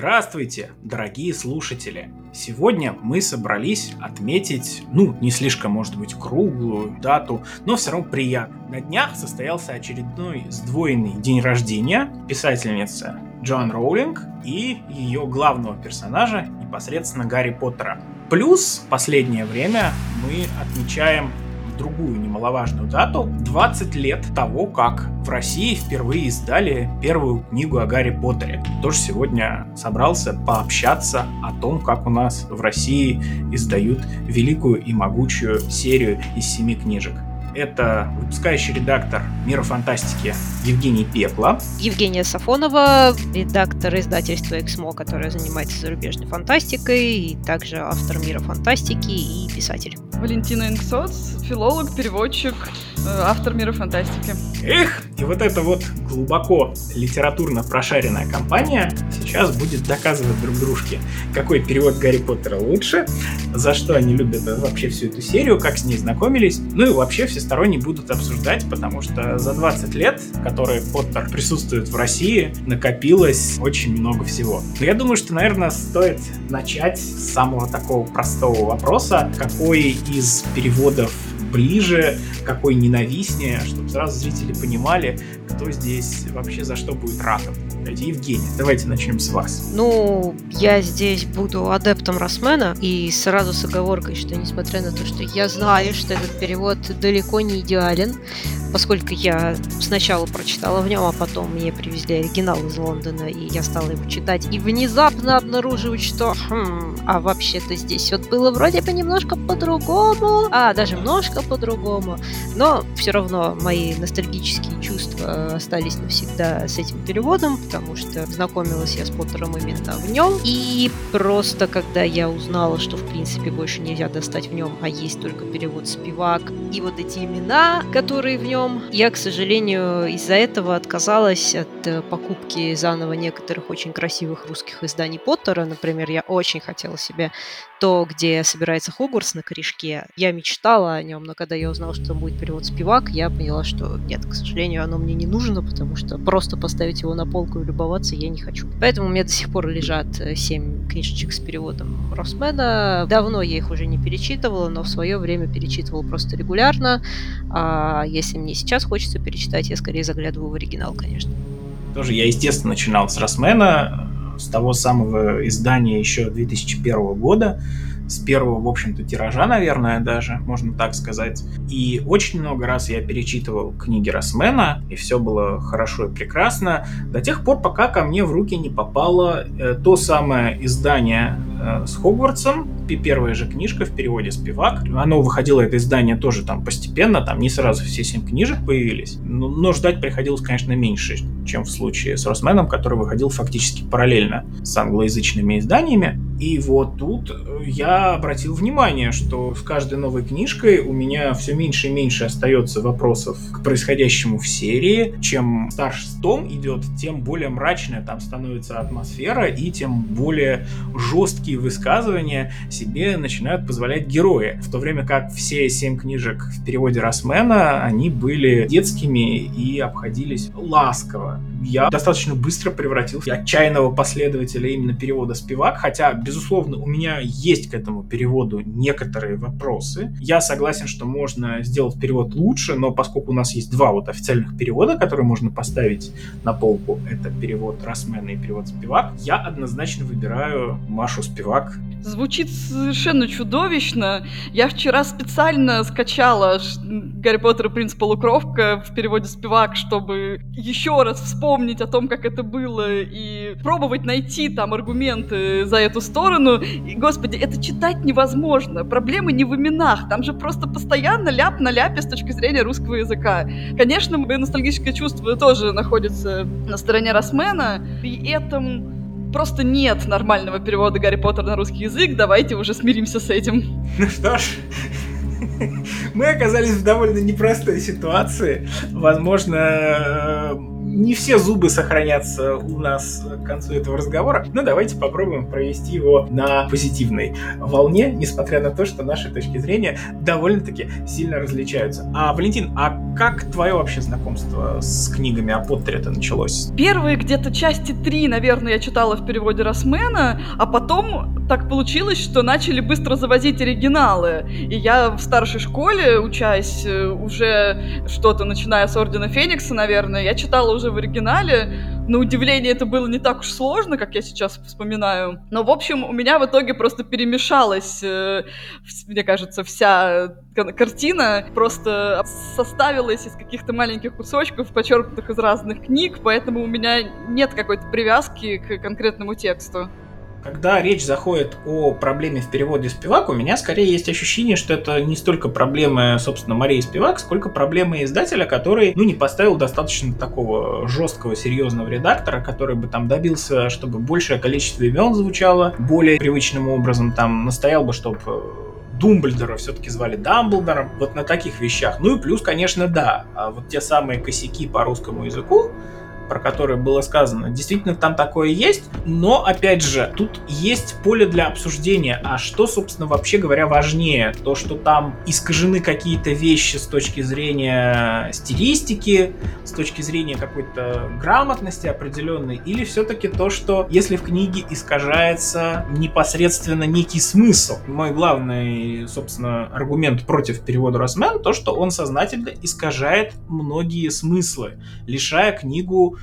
Здравствуйте, дорогие слушатели! Сегодня мы собрались отметить, ну, не слишком, может быть, круглую дату, но все равно приятно. На днях состоялся очередной сдвоенный день рождения писательницы Джоан Роулинг и ее главного персонажа, непосредственно Гарри Поттера. Плюс в последнее время мы отмечаем другую немаловажную дату. 20 лет того, как в России впервые издали первую книгу о Гарри Поттере. Тоже сегодня собрался пообщаться о том, как у нас в России издают великую и могучую серию из семи книжек. Это выпускающий редактор «Мира фантастики» Евгений Пекла. Евгения Сафонова, редактор издательства «Эксмо», которая занимается зарубежной фантастикой, и также автор «Мира фантастики» и писатель. Валентина Инксоц, филолог, переводчик, э, автор «Мира фантастики». Эх, и вот эта вот глубоко литературно прошаренная компания сейчас будет доказывать друг дружке, какой перевод Гарри Поттера лучше, за что они любят вообще всю эту серию, как с ней знакомились, ну и вообще всесторонне будут обсуждать, потому что за 20 лет, которые Поттер присутствует в России, накопилось очень много всего. Но я думаю, что, наверное, стоит начать с самого такого простого вопроса, какой из переводов ближе, какой ненавистнее, чтобы сразу зрители понимали, кто здесь вообще за что будет ратом. Евгений, давайте начнем с вас. Ну, я здесь буду адептом Росмена, и сразу с оговоркой, что несмотря на то, что я знаю, что этот перевод далеко не идеален, поскольку я сначала прочитала в нем, а потом мне привезли оригинал из Лондона, и я стала его читать, и внезапно обнаруживать, что хм, а вообще-то здесь вот было вроде бы немножко по-другому, а даже немножко по-другому, но все равно мои ностальгические чувства остались навсегда с этим переводом, потому что знакомилась я с Поттером именно в нем, и просто когда я узнала, что в принципе больше нельзя достать в нем, а есть только перевод Спивак, и вот эти имена, которые в нем нем. Я, к сожалению, из-за этого отказалась от э, покупки заново некоторых очень красивых русских изданий Поттера. Например, я очень хотела себе то, где собирается Хогвартс на корешке. Я мечтала о нем, но когда я узнала, что там будет перевод Спивак, я поняла, что нет, к сожалению, оно мне не нужно, потому что просто поставить его на полку и любоваться я не хочу. Поэтому у меня до сих пор лежат 7 э, книжечек с переводом Росмена. Давно я их уже не перечитывала, но в свое время перечитывала просто регулярно. А если мне сейчас хочется перечитать, я скорее заглядываю в оригинал, конечно. Тоже я, естественно, начинал с Росмена, с того самого издания еще 2001 года, с первого, в общем-то, тиража, наверное, даже, можно так сказать. И очень много раз я перечитывал книги Росмена, и все было хорошо и прекрасно, до тех пор, пока ко мне в руки не попало э, то самое издание э, с Хогвартсом, первая же книжка в переводе Спивак. Оно выходило, это издание тоже там постепенно, там не сразу все семь книжек появились, но, но ждать приходилось, конечно, меньше, чем в случае с Росменом, который выходил фактически параллельно с англоязычными изданиями. И вот тут я обратил внимание, что с каждой новой книжкой у меня все меньше и меньше остается вопросов к происходящему в серии. Чем старше том идет, тем более мрачная там становится атмосфера и тем более жесткие высказывания себе начинают позволять герои. В то время как все семь книжек в переводе Росмена, они были детскими и обходились ласково я достаточно быстро превратился в отчаянного последователя именно перевода Спивак, хотя, безусловно, у меня есть к этому переводу некоторые вопросы. Я согласен, что можно сделать перевод лучше, но поскольку у нас есть два вот официальных перевода, которые можно поставить на полку, это перевод Росмена и перевод Спивак, я однозначно выбираю Машу Спивак. Звучит совершенно чудовищно. Я вчера специально скачала Гарри Поттер и принц Полукровка в переводе Спивак, чтобы еще раз вспомнить вспомнить о том, как это было, и пробовать найти там аргументы за эту сторону. И, господи, это читать невозможно. Проблемы не в именах. Там же просто постоянно ляп на ляпе с точки зрения русского языка. Конечно, ностальгическое чувство тоже находится на стороне Росмена. При этом просто нет нормального перевода Гарри Поттера на русский язык. Давайте уже смиримся с этим. Ну что ж, мы оказались в довольно непростой ситуации. Возможно, не все зубы сохранятся у нас к концу этого разговора, но давайте попробуем провести его на позитивной волне, несмотря на то, что наши точки зрения довольно-таки сильно различаются. А, Валентин, а как твое вообще знакомство с книгами о Поттере-то началось? Первые где-то части три, наверное, я читала в переводе Росмена, а потом так получилось, что начали быстро завозить оригиналы. И я в старшей школе, учась э, уже что-то, начиная с Ордена Феникса, наверное, я читала уже в оригинале. На удивление это было не так уж сложно, как я сейчас вспоминаю. Но, в общем, у меня в итоге просто перемешалась, э, мне кажется, вся картина. Просто составилась из каких-то маленьких кусочков, почерпнутых из разных книг, поэтому у меня нет какой-то привязки к конкретному тексту. Когда речь заходит о проблеме в переводе Спивак, у меня скорее есть ощущение, что это не столько проблемы, собственно, Марии Спивак, сколько проблемы издателя, который, ну, не поставил достаточно такого жесткого, серьезного редактора, который бы там добился, чтобы большее количество имен звучало более привычным образом, там, настоял бы, чтобы э, Думблдора все-таки звали Дамблдором, вот на таких вещах. Ну и плюс, конечно, да, а вот те самые косяки по русскому языку, про который было сказано. Действительно, там такое есть, но, опять же, тут есть поле для обсуждения. А что, собственно, вообще говоря, важнее? То, что там искажены какие-то вещи с точки зрения стилистики, с точки зрения какой-то грамотности определенной, или все-таки то, что если в книге искажается непосредственно некий смысл. Мой главный, собственно, аргумент против перевода Росмен, то, что он сознательно искажает многие смыслы, лишая книгу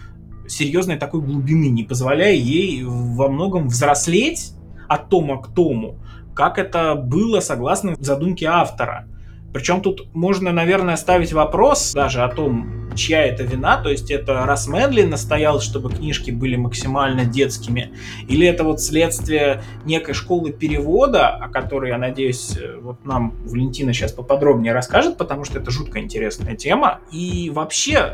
серьезной такой глубины, не позволяя ей во многом взрослеть от тома к тому, как это было согласно задумке автора. Причем тут можно, наверное, ставить вопрос даже о том, чья это вина, то есть это раз Медли настоял, чтобы книжки были максимально детскими, или это вот следствие некой школы перевода, о которой, я надеюсь, вот нам Валентина сейчас поподробнее расскажет, потому что это жутко интересная тема. И вообще,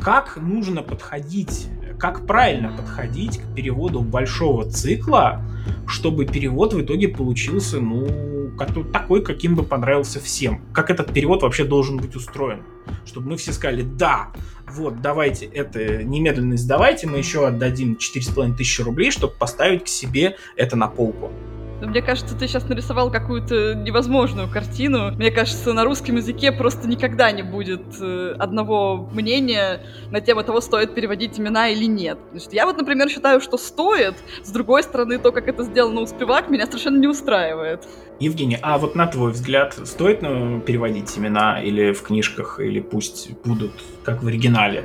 как нужно подходить, как правильно подходить к переводу большого цикла, чтобы перевод в итоге получился, ну, такой, каким бы понравился всем. Как этот перевод вообще должен быть устроен. Чтобы мы все сказали, да, вот, давайте это немедленно издавайте, мы еще отдадим 4,5 тысячи рублей, чтобы поставить к себе это на полку. Мне кажется, ты сейчас нарисовал какую-то невозможную картину. Мне кажется, на русском языке просто никогда не будет э, одного мнения на тему того, стоит переводить имена или нет. Значит, я вот, например, считаю, что стоит. С другой стороны, то, как это сделано у Спивак, меня совершенно не устраивает. Евгений, а вот на твой взгляд, стоит ну, переводить имена или в книжках, или пусть будут как в оригинале?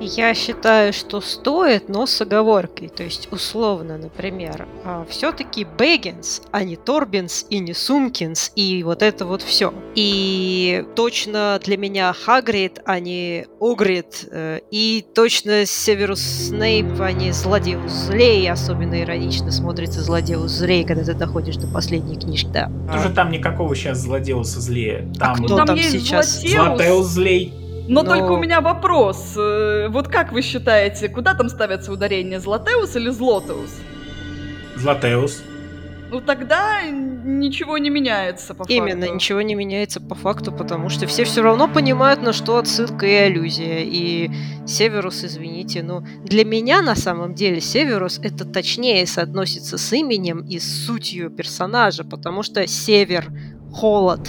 Я считаю, что стоит, но с оговоркой. То есть, условно, например, а, все-таки Бэггинс, а не Торбинс и не Сумкинс, и вот это вот все. И точно для меня Хагрид, а не Огрид, э, и точно Северус Снейп, а не Злодеус Злей, особенно иронично смотрится Злодеус Злей, когда ты доходишь до последней книжки, да. Тоже там никакого сейчас Злодеуса Злее. Там, а кто там, там сейчас? Златеус Злей. Но, Но только у меня вопрос. Э, вот как вы считаете, куда там ставятся ударения? Златеус или Злотеус? Златеус. Ну тогда ничего не меняется по Именно, факту. Именно, ничего не меняется по факту, потому что все все равно понимают, на что отсылка и аллюзия. И Северус, извините, но для меня на самом деле Северус это точнее соотносится с именем и с сутью персонажа, потому что Север, холод,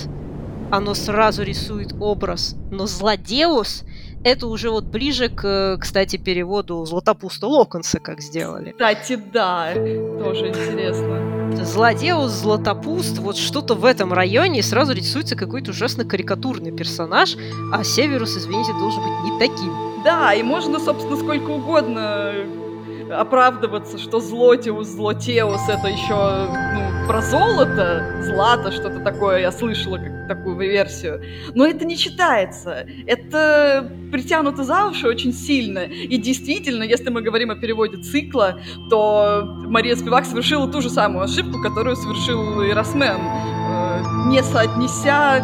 оно сразу рисует образ. Но Злодеус это уже вот ближе к, кстати, переводу Златопуста Локонса, как сделали. Кстати, да, тоже интересно. Злодеус, Златопуст, вот что-то в этом районе, сразу рисуется какой-то ужасно карикатурный персонаж, а Северус, извините, должен быть не таким. Да, и можно, собственно, сколько угодно оправдываться, что Злотиус, Злотеус это еще ну, про золото, злато, что-то такое, я слышала как такую версию. Но это не читается. Это притянуто за уши очень сильно. И действительно, если мы говорим о переводе цикла, то Мария Спивак совершила ту же самую ошибку, которую совершил и Росмен, э, не соотнеся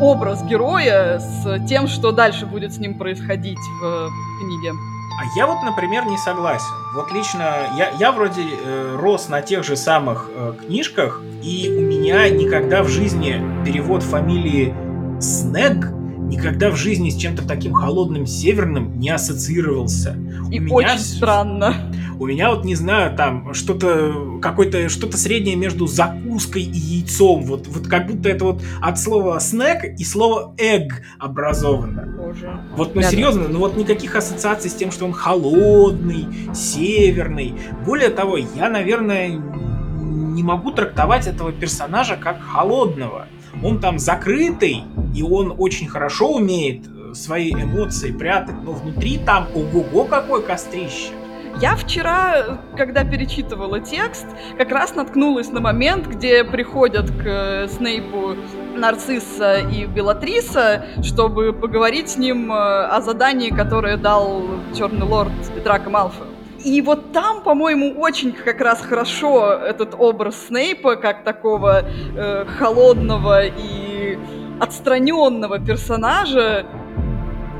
образ героя с тем, что дальше будет с ним происходить в книге. А я вот, например, не согласен. Вот лично я, я вроде э, рос на тех же самых э, книжках, и у меня никогда в жизни перевод фамилии Снег никогда в жизни с чем-то таким холодным северным не ассоциировался. И У очень меня... странно. У меня вот, не знаю, там что-то, какое-то, что-то среднее между закуской и яйцом. Вот, вот как будто это вот от слова снэк и слова egg образовано. Боже. Вот, ну да, серьезно, да. ну вот никаких ассоциаций с тем, что он холодный, северный. Более того, я, наверное, не могу трактовать этого персонажа как холодного. Он там закрытый, и он очень хорошо умеет э, свои эмоции прятать, но внутри там ого-го какой кострище. Я вчера, когда перечитывала текст, как раз наткнулась на момент, где приходят к э, Снейпу Нарцисса и Белатриса, чтобы поговорить с ним э, о задании, которое дал Черный Лорд Драко Малфою. И вот там, по-моему, очень как раз хорошо этот образ Снейпа, как такого э, холодного и отстраненного персонажа,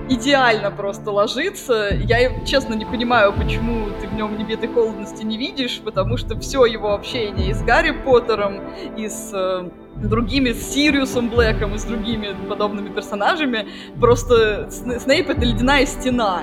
идеально просто ложится. Я, честно, не понимаю, почему ты в нем ни этой холодности не видишь, потому что все его общение и с Гарри Поттером, и с э, другими, с Сириусом Блэком, и с другими подобными персонажами, просто Снейп — это ледяная стена.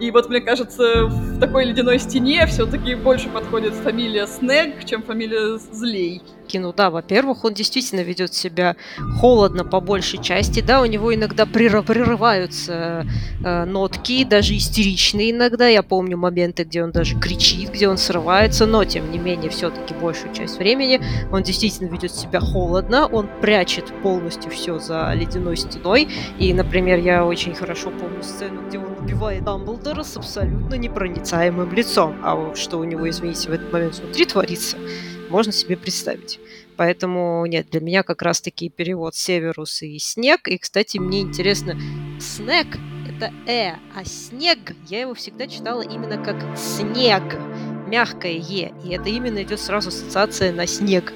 И вот, мне кажется, в такой ледяной стене все-таки больше подходит фамилия Снег, чем фамилия Злей ну да, во-первых, он действительно ведет себя холодно по большей части, да, у него иногда прерываются э, нотки, даже истеричные иногда, я помню моменты, где он даже кричит, где он срывается, но тем не менее все-таки большую часть времени он действительно ведет себя холодно, он прячет полностью все за ледяной стеной, и, например, я очень хорошо помню сцену, где он убивает Дамблдора с абсолютно непроницаемым лицом, а что у него, извините, в этот момент внутри творится, можно себе представить. Поэтому нет, для меня как раз-таки перевод Северус и снег. И, кстати, мне интересно, снег это э, а снег я его всегда читала именно как снег, мягкое е, и это именно идет сразу ассоциация на снег.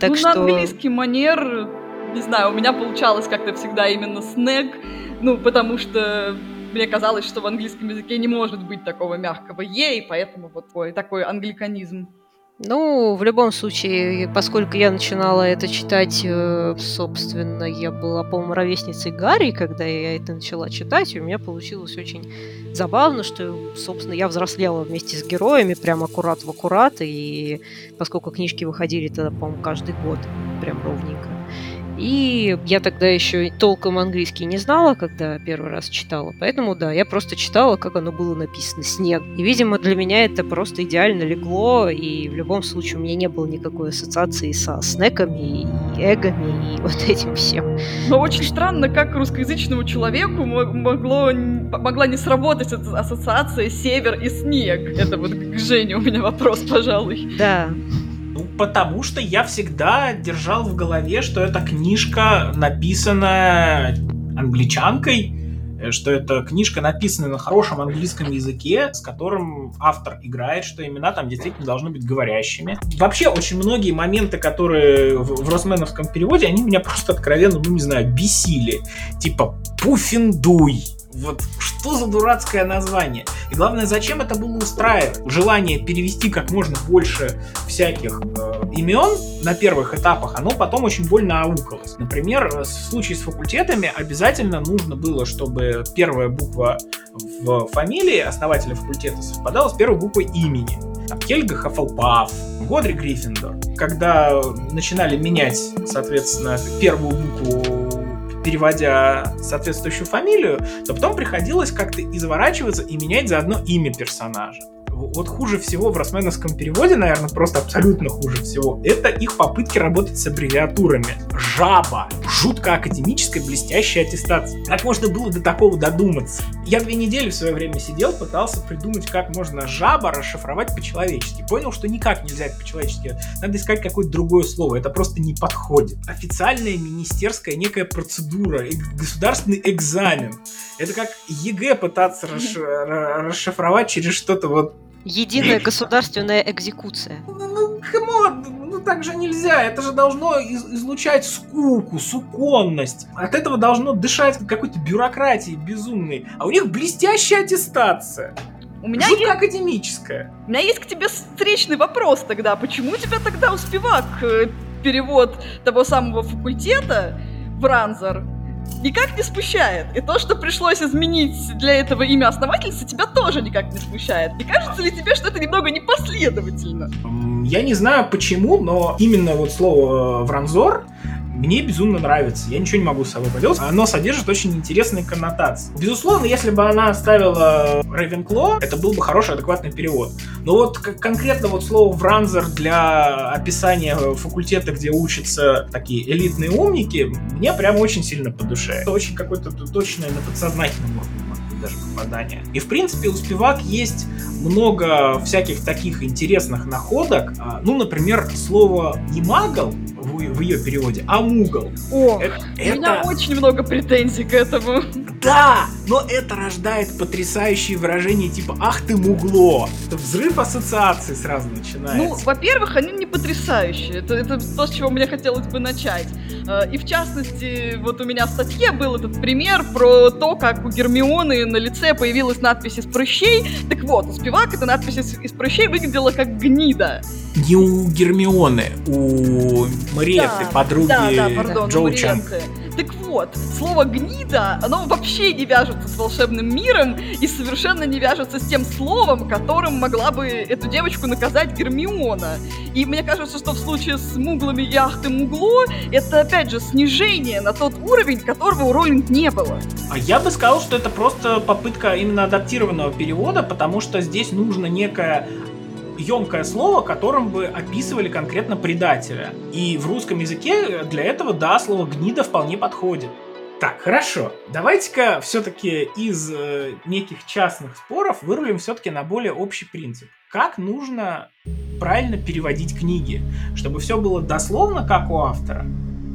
Так ну, что... на английский манер, не знаю, у меня получалось как-то всегда именно снег, ну, потому что мне казалось, что в английском языке не может быть такого мягкого е, и поэтому вот такой, такой англиканизм. Ну, в любом случае, поскольку я начинала это читать, э, собственно, я была, по-моему, ровесницей Гарри, когда я это начала читать, и у меня получилось очень забавно, что, собственно, я взрослела вместе с героями, прям аккурат в аккурат, и поскольку книжки выходили тогда, по-моему, каждый год, прям ровненько, и я тогда еще толком английский не знала, когда первый раз читала. Поэтому, да, я просто читала, как оно было написано, снег. И, видимо, для меня это просто идеально легло, и в любом случае у меня не было никакой ассоциации со снеками и эгами и вот этим всем. Но очень странно, как русскоязычному человеку могло, могла не сработать эта ассоциация север и снег. Это вот к Жене у меня вопрос, пожалуй. Да. Ну, потому что я всегда держал в голове, что эта книжка написана англичанкой, э, что эта книжка написана на хорошем английском языке, с которым автор играет, что имена там действительно должны быть говорящими. Вообще, очень многие моменты, которые в, в Росменовском переводе, они меня просто откровенно, ну не знаю, бесили. Типа «Пуффиндуй», вот что за дурацкое название? И главное, зачем это было устраивать? Желание перевести как можно больше всяких э, имен на первых этапах, оно потом очень больно аукалось. Например, в случае с факультетами обязательно нужно было, чтобы первая буква в фамилии основателя факультета совпадала с первой буквой имени. Там, Хельга Хаффлпаф, Годри Гриффиндор. Когда начинали менять, соответственно, первую букву переводя соответствующую фамилию, то потом приходилось как-то изворачиваться и менять заодно имя персонажа вот хуже всего в росменовском переводе, наверное, просто абсолютно хуже всего, это их попытки работать с аббревиатурами. Жаба. Жутко академическая блестящая аттестация. Как можно было до такого додуматься? Я две недели в свое время сидел, пытался придумать, как можно жаба расшифровать по-человечески. Понял, что никак нельзя это по-человечески. Надо искать какое-то другое слово. Это просто не подходит. Официальная министерская некая процедура, государственный экзамен. Это как ЕГЭ пытаться расшифровать через что-то вот Единая государственная экзекуция. Ну, come on, ну так же нельзя. Это же должно из излучать скуку, суконность. От этого должно дышать какой-то бюрократией безумной. А у них блестящая аттестация. У меня Жутко есть... академическая. У меня есть к тебе встречный вопрос тогда. Почему у тебя тогда успевак э, перевод того самого факультета в Ранзар никак не смущает. И то, что пришлось изменить для этого имя основательницы, тебя тоже никак не смущает. Не кажется ли тебе, что это немного непоследовательно? Я не знаю почему, но именно вот слово «вранзор» мне безумно нравится. Я ничего не могу с собой поделать. Оно содержит очень интересные коннотации. Безусловно, если бы она оставила Ravenclaw, это был бы хороший, адекватный перевод. Но вот конкретно вот слово «вранзер» для описания факультета, где учатся такие элитные умники, мне прям очень сильно по душе. Это очень какое-то точное на подсознательном уровне даже попадания. И в принципе у Спивак есть много всяких таких интересных находок. А, ну, например, слово не в, в ее переводе, а мугл. О, это, у меня это... очень много претензий к этому. Да, но это рождает потрясающие выражения типа «Ах ты мугло!» Это взрыв ассоциаций сразу начинается. Ну, во-первых, они не потрясающие. Это, это то, с чего мне хотелось бы начать. Э, и в частности, вот у меня в статье был этот пример про то, как у Гермионы на лице появилась надпись из прыщей. Так вот, у Спивак эта надпись из, прыщей выглядела как гнида. Не у Гермионы, у Мариетты, да, подруги да, да, пардон, Джоу Чанг. Так вот, слово «гнида», оно вообще не вяжется с волшебным миром и совершенно не вяжется с тем словом, которым могла бы эту девочку наказать Гермиона. И мне кажется, что в случае с муглами и ах ты мугло, это опять же снижение на тот уровень, которого у Роллинг не было. А я бы сказал, что это просто попытка именно адаптированного перевода, потому что здесь нужно некое емкое слово, которым бы описывали конкретно предателя. И в русском языке для этого, да, слово «гнида» вполне подходит. Так, хорошо. Давайте-ка все-таки из э, неких частных споров вырулим все-таки на более общий принцип. Как нужно правильно переводить книги, чтобы все было дословно, как у автора?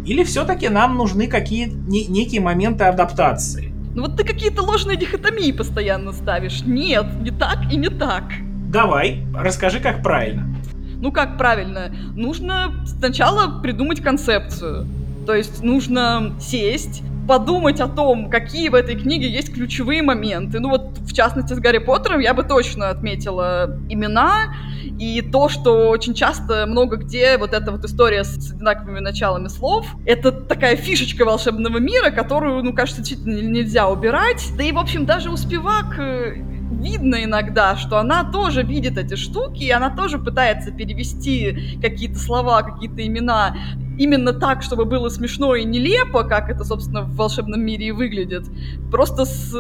Или все-таки нам нужны какие не, некие моменты адаптации? Ну вот ты какие-то ложные дихотомии постоянно ставишь. Нет, не так и не так. Давай, расскажи, как правильно. Ну как правильно? Нужно сначала придумать концепцию. То есть нужно сесть, подумать о том, какие в этой книге есть ключевые моменты. Ну вот, в частности, с Гарри Поттером я бы точно отметила имена и то, что очень часто много где вот эта вот история с одинаковыми началами слов, это такая фишечка волшебного мира, которую, ну, кажется, действительно нельзя убирать. Да и, в общем, даже у Спивак э, видно иногда, что она тоже видит эти штуки, и она тоже пытается перевести какие-то слова, какие-то имена именно так, чтобы было смешно и нелепо, как это, собственно, в волшебном мире и выглядит. Просто с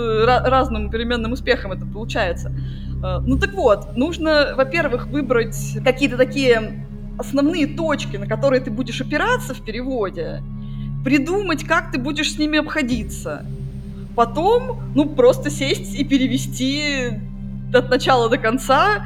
разным переменным успехом это получается. Э, ну так вот, нужно, во-первых, выбрать какие-то такие основные точки, на которые ты будешь опираться в переводе, придумать, как ты будешь с ними обходиться. Потом, ну, просто сесть и перевести от начала до конца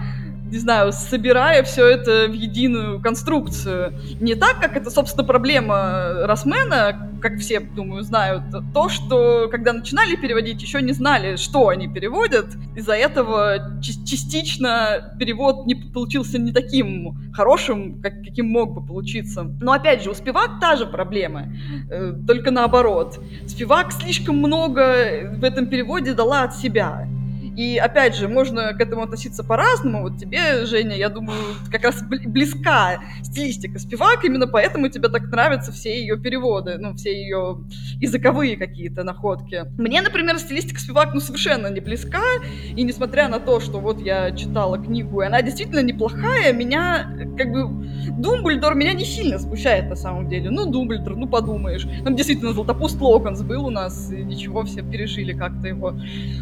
не знаю, собирая все это в единую конструкцию. Не так, как это, собственно, проблема Росмена, как все, думаю, знают, то, что когда начинали переводить, еще не знали, что они переводят. Из-за этого частично перевод не получился не таким хорошим, как, каким мог бы получиться. Но опять же, у Спивак та же проблема, э, только наоборот. Спивак слишком много в этом переводе дала от себя. И опять же, можно к этому относиться по-разному. Вот тебе, Женя, я думаю, как раз близка стилистика Спивак, именно поэтому тебе так нравятся все ее переводы, ну, все ее языковые какие-то находки. Мне, например, стилистика Спивак, ну, совершенно не близка, и несмотря на то, что вот я читала книгу, и она действительно неплохая, меня, как бы, Думблдор меня не сильно смущает на самом деле. Ну, Думблдор, ну, подумаешь. Там действительно Златопуст Локонс был у нас, и ничего, все пережили как-то его.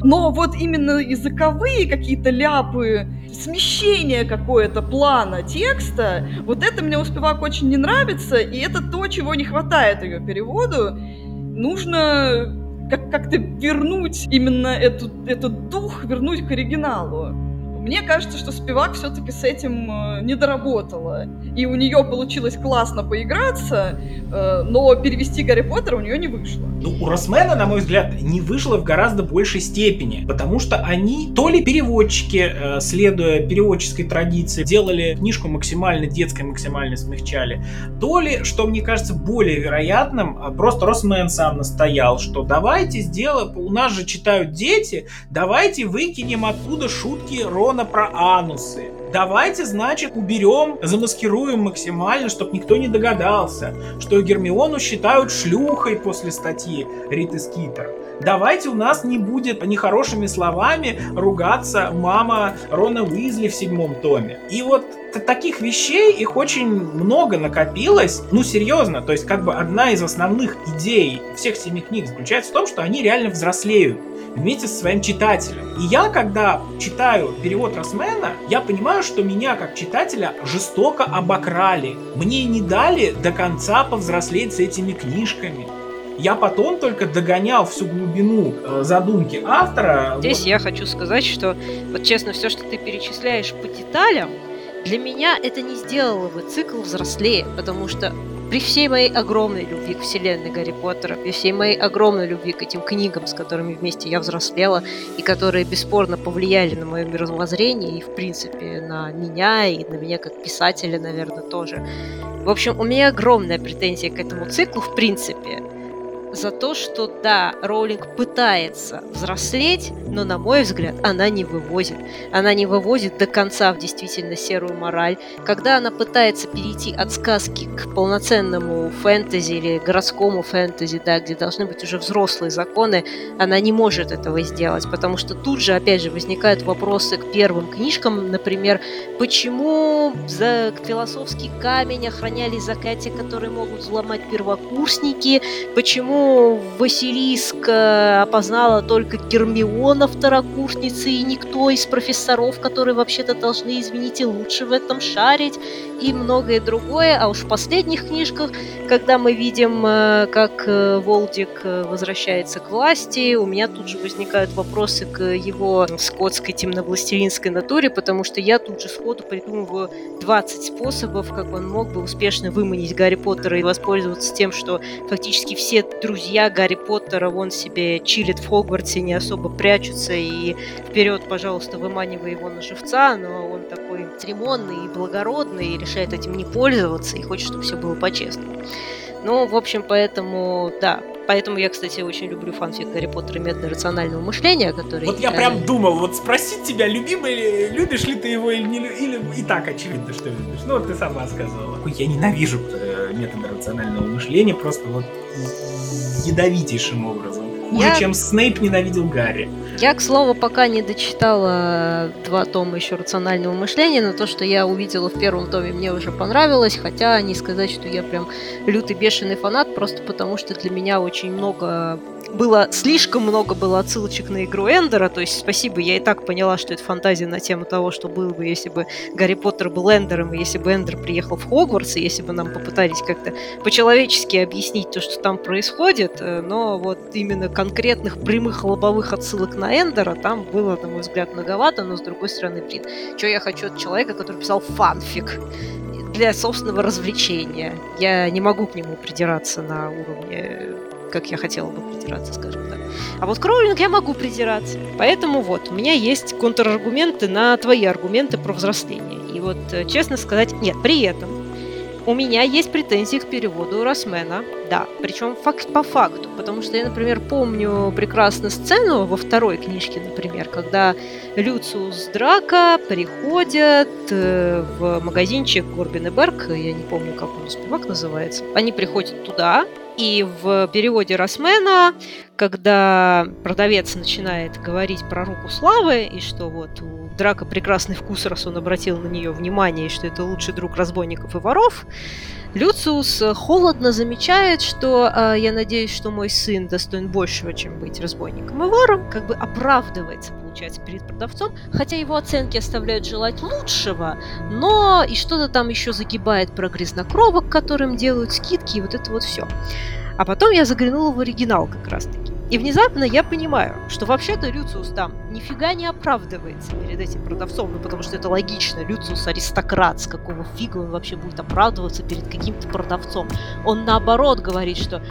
Но вот именно языковые какие-то ляпы, смещение какое-то плана текста, вот это мне у Спивак очень не нравится, и это то, чего не хватает ее переводу. Нужно как- как-то вернуть именно эту, этот дух, вернуть к оригиналу. Мне кажется, что Спивак все-таки с этим э, не доработала. И у нее получилось классно поиграться, э, но перевести Гарри Поттера у нее не вышло. Ну, у Росмена, на мой взгляд, не вышло в гораздо большей степени, потому что они то ли переводчики, э, следуя переводческой традиции, делали книжку максимально детской, максимально смягчали, то ли, что мне кажется более вероятным, просто Росмен сам настоял, что давайте сделаем, у нас же читают дети, давайте выкинем оттуда шутки Рона Гермиона про анусы. Давайте, значит, уберем, замаскируем максимально, чтобы никто не догадался, что Гермиону считают шлюхой после статьи Риты Скитер. Давайте у нас не будет нехорошими словами ругаться мама Рона Уизли в седьмом томе. И вот таких вещей, их очень много накопилось. Ну, серьезно, то есть как бы одна из основных идей всех семи книг заключается в том, что они реально взрослеют вместе со своим читателем. И я, когда читаю перевод Росмена, я понимаю, что меня как читателя жестоко обокрали. Мне не дали до конца повзрослеть с этими книжками. Я потом только догонял всю глубину э, задумки автора. Здесь вот. я хочу сказать, что вот честно, все, что ты перечисляешь по деталям, для меня это не сделало бы цикл взрослее, потому что при всей моей огромной любви к вселенной Гарри Поттера, при всей моей огромной любви к этим книгам, с которыми вместе я взрослела, и которые бесспорно повлияли на мое мировоззрение, и, в принципе, на меня, и на меня как писателя, наверное, тоже. В общем, у меня огромная претензия к этому циклу, в принципе за то, что да, Роулинг пытается взрослеть, но, на мой взгляд, она не вывозит. Она не вывозит до конца в действительно серую мораль. Когда она пытается перейти от сказки к полноценному фэнтези или городскому фэнтези, да, где должны быть уже взрослые законы, она не может этого сделать, потому что тут же, опять же, возникают вопросы к первым книжкам, например, почему за философский камень охраняли заклятия, которые могут взломать первокурсники, почему Василиск опознала только Гермиона, второкурсница, и никто из профессоров, которые вообще-то должны, извините, лучше в этом шарить, и многое другое. А уж в последних книжках, когда мы видим, э, как э, Волдик э, возвращается к власти, у меня тут же возникают вопросы к его скотской темновластелинской натуре, потому что я тут же сходу придумываю 20 способов, как он мог бы успешно выманить Гарри Поттера и воспользоваться тем, что фактически все друзья Гарри Поттера вон себе чилит в Хогвартсе, не особо прячутся и вперед, пожалуйста, выманивай его на живца, но он такой церемонный и благородный и решает этим не пользоваться и хочет, чтобы все было по-честному. Ну, в общем, поэтому, да, Поэтому я, кстати, очень люблю фанфик Гарри Поттер и метод рационального мышления, который... Вот я прям думал, вот спросить тебя, любимый ли, любишь ли ты его или не или и так очевидно, что любишь. Ну, вот ты сама сказала. Я ненавижу э, метод рационального мышления, просто вот ядовитейшим образом. Хуже, я... чем Снейп ненавидел Гарри. Я, к слову, пока не дочитала два тома еще рационального мышления, но то, что я увидела в первом томе, мне уже понравилось, хотя не сказать, что я прям лютый бешеный фанат, просто потому что для меня очень много было слишком много было отсылочек на игру Эндера, то есть спасибо, я и так поняла, что это фантазия на тему того, что было бы, если бы Гарри Поттер был Эндером, и если бы Эндер приехал в Хогвартс, и если бы нам попытались как-то по-человечески объяснить то, что там происходит, э, но вот именно конкретных прямых лобовых отсылок на Эндера там было, на мой взгляд, многовато, но с другой стороны, блин, что я хочу от человека, который писал фанфик для собственного развлечения. Я не могу к нему придираться на уровне как я хотела бы придираться, скажем так. А вот к Роулинг я могу придираться. Поэтому вот, у меня есть контраргументы на твои аргументы про взросление. И вот, э, честно сказать, нет, при этом у меня есть претензии к переводу Росмена, да, причем факт по факту, потому что я, например, помню прекрасно сцену во второй книжке, например, когда Люциус Драка приходят э, в магазинчик Горбин и Берг, я не помню, как он спивак называется, они приходят туда, и в переводе Росмена, когда продавец начинает говорить про руку славы, и что вот у Драка прекрасный вкус, раз он обратил на нее внимание, и что это лучший друг разбойников и воров, Люциус холодно замечает, что э, я надеюсь, что мой сын достоин большего, чем быть разбойником и вором, как бы оправдывается, получается, перед продавцом, хотя его оценки оставляют желать лучшего, но и что-то там еще загибает про грязнокровок, которым делают скидки, и вот это вот все. А потом я заглянула в оригинал как раз-таки. И внезапно я понимаю, что вообще-то Люциус там нифига не оправдывается перед этим продавцом, ну потому что это логично, Люциус аристократ, с какого фига он вообще будет оправдываться перед каким-то продавцом. Он наоборот говорит, что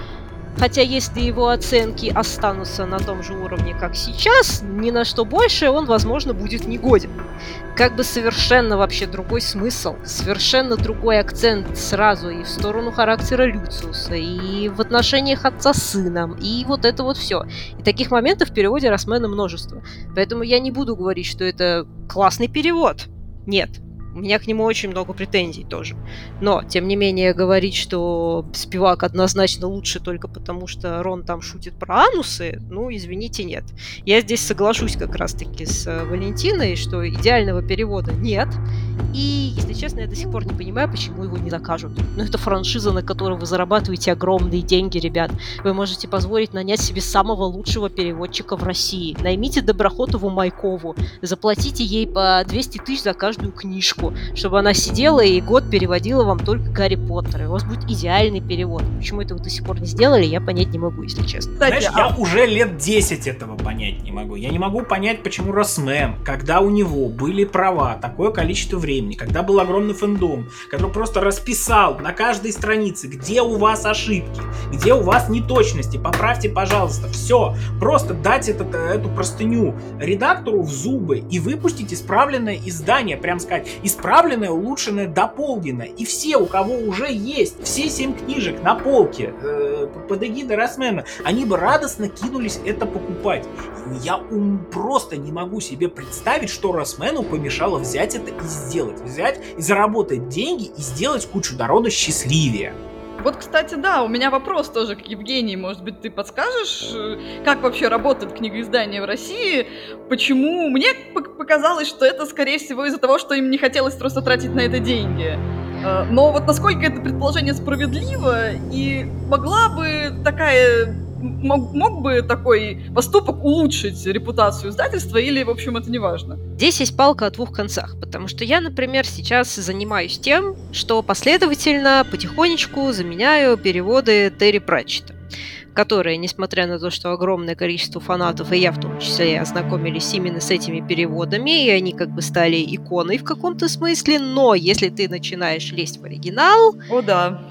Хотя если его оценки останутся на том же уровне, как сейчас, ни на что больше он, возможно, будет негоден. Как бы совершенно вообще другой смысл, совершенно другой акцент сразу и в сторону характера Люциуса, и в отношениях отца с сыном, и вот это вот все. И таких моментов в переводе Росмена множество. Поэтому я не буду говорить, что это классный перевод. Нет, у меня к нему очень много претензий тоже. Но, тем не менее, говорить, что Спивак однозначно лучше только потому, что Рон там шутит про анусы, ну, извините, нет. Я здесь соглашусь как раз-таки с э, Валентиной, что идеального перевода нет. И, если честно, я до сих пор не понимаю, почему его не закажут. Ну, это франшиза, на которой вы зарабатываете огромные деньги, ребят. Вы можете позволить нанять себе самого лучшего переводчика в России. Наймите Доброхотову Майкову. Заплатите ей по 200 тысяч за каждую книжку книжку, чтобы она сидела и год переводила вам только Гарри Поттера. И у вас будет идеальный перевод. Почему этого до сих пор не сделали, я понять не могу, если честно. Знаешь, а... я уже лет 10 этого понять не могу. Я не могу понять, почему Росмен, когда у него были права такое количество времени, когда был огромный фэндом, который просто расписал на каждой странице, где у вас ошибки, где у вас неточности, поправьте, пожалуйста, все. Просто дать этот, эту простыню редактору в зубы и выпустить исправленное издание, прям сказать, исправленное, улучшенное, дополненное. И все, у кого уже есть все семь книжек на полке э, под эгидой Росмена, они бы радостно кинулись это покупать. Я ум, просто не могу себе представить, что Росмену помешало взять это и сделать. Взять и заработать деньги и сделать кучу народа счастливее. Вот, кстати, да, у меня вопрос тоже к Евгении. Может быть, ты подскажешь, э, как вообще работает книгоиздание в России? Почему? Мне показалось, что это, скорее всего, из-за того, что им не хотелось просто тратить на это деньги. Э, но вот насколько это предположение справедливо, и могла бы такая мог, мог бы такой поступок улучшить репутацию издательства или, в общем, это не важно? Здесь есть палка о двух концах, потому что я, например, сейчас занимаюсь тем, что последовательно, потихонечку заменяю переводы Терри Пратчета которые, несмотря на то, что огромное количество фанатов, и я в том числе, ознакомились именно с этими переводами, и они как бы стали иконой в каком-то смысле, но если ты начинаешь лезть в оригинал, О, да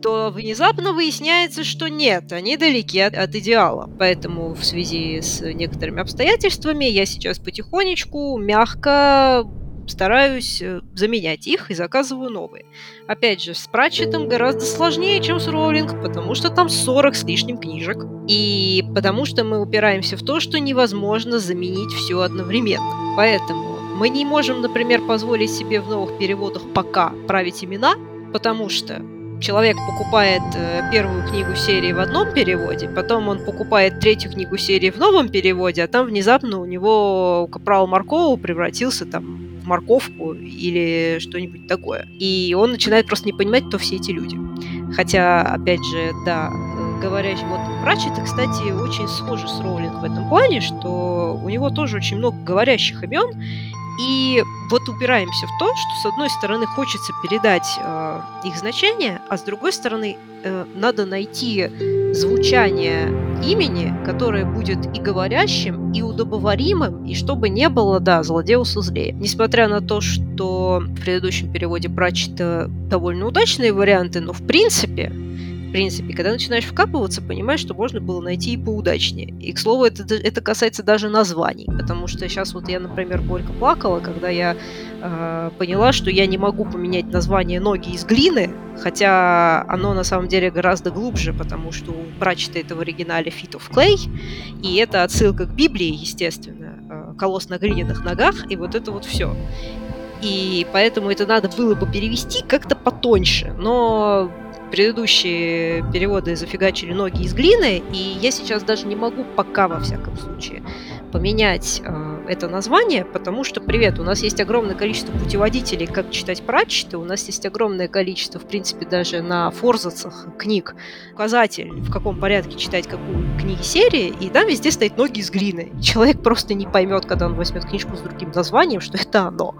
то внезапно выясняется, что нет, они далеки от, от идеала. Поэтому в связи с некоторыми обстоятельствами я сейчас потихонечку, мягко стараюсь э, заменять их и заказываю новые. Опять же, с Пратчетом гораздо сложнее, чем с Роулинг, потому что там 40 с лишним книжек. И потому что мы упираемся в то, что невозможно заменить все одновременно. Поэтому мы не можем, например, позволить себе в новых переводах пока править имена, потому что человек покупает э, первую книгу серии в одном переводе, потом он покупает третью книгу серии в новом переводе, а там внезапно у него капрал Маркова превратился там в морковку или что-нибудь такое. И он начинает просто не понимать, кто все эти люди. Хотя, опять же, да, э, говорящий вот Пратчет, кстати, очень схожи с Роулинг в этом плане, что у него тоже очень много говорящих имен, и вот упираемся в то, что с одной стороны хочется передать э, их значение, а с другой стороны э, надо найти звучание имени, которое будет и говорящим, и удобоваримым, и чтобы не было, да, злодеуса злее. Несмотря на то, что в предыдущем переводе Пратчета довольно удачные варианты, но в принципе в принципе, когда начинаешь вкапываться, понимаешь, что можно было найти и поудачнее. И, к слову, это, это касается даже названий, потому что сейчас вот я, например, горько плакала, когда я э, поняла, что я не могу поменять название «Ноги из глины», хотя оно на самом деле гораздо глубже, потому что у Брачта это в оригинале «Feet of Clay», и это отсылка к Библии, естественно, э, колосс на глиняных ногах, и вот это вот все. И поэтому это надо было бы перевести как-то потоньше. Но предыдущие переводы зафигачили ноги из глины, и я сейчас даже не могу пока, во всяком случае, поменять э, это название, потому что, привет, у нас есть огромное количество путеводителей, как читать прачеты, у нас есть огромное количество, в принципе, даже на форзацах книг, указатель, в каком порядке читать какую книги серии, и там везде стоит ноги из глины. Человек просто не поймет, когда он возьмет книжку с другим названием, что это оно.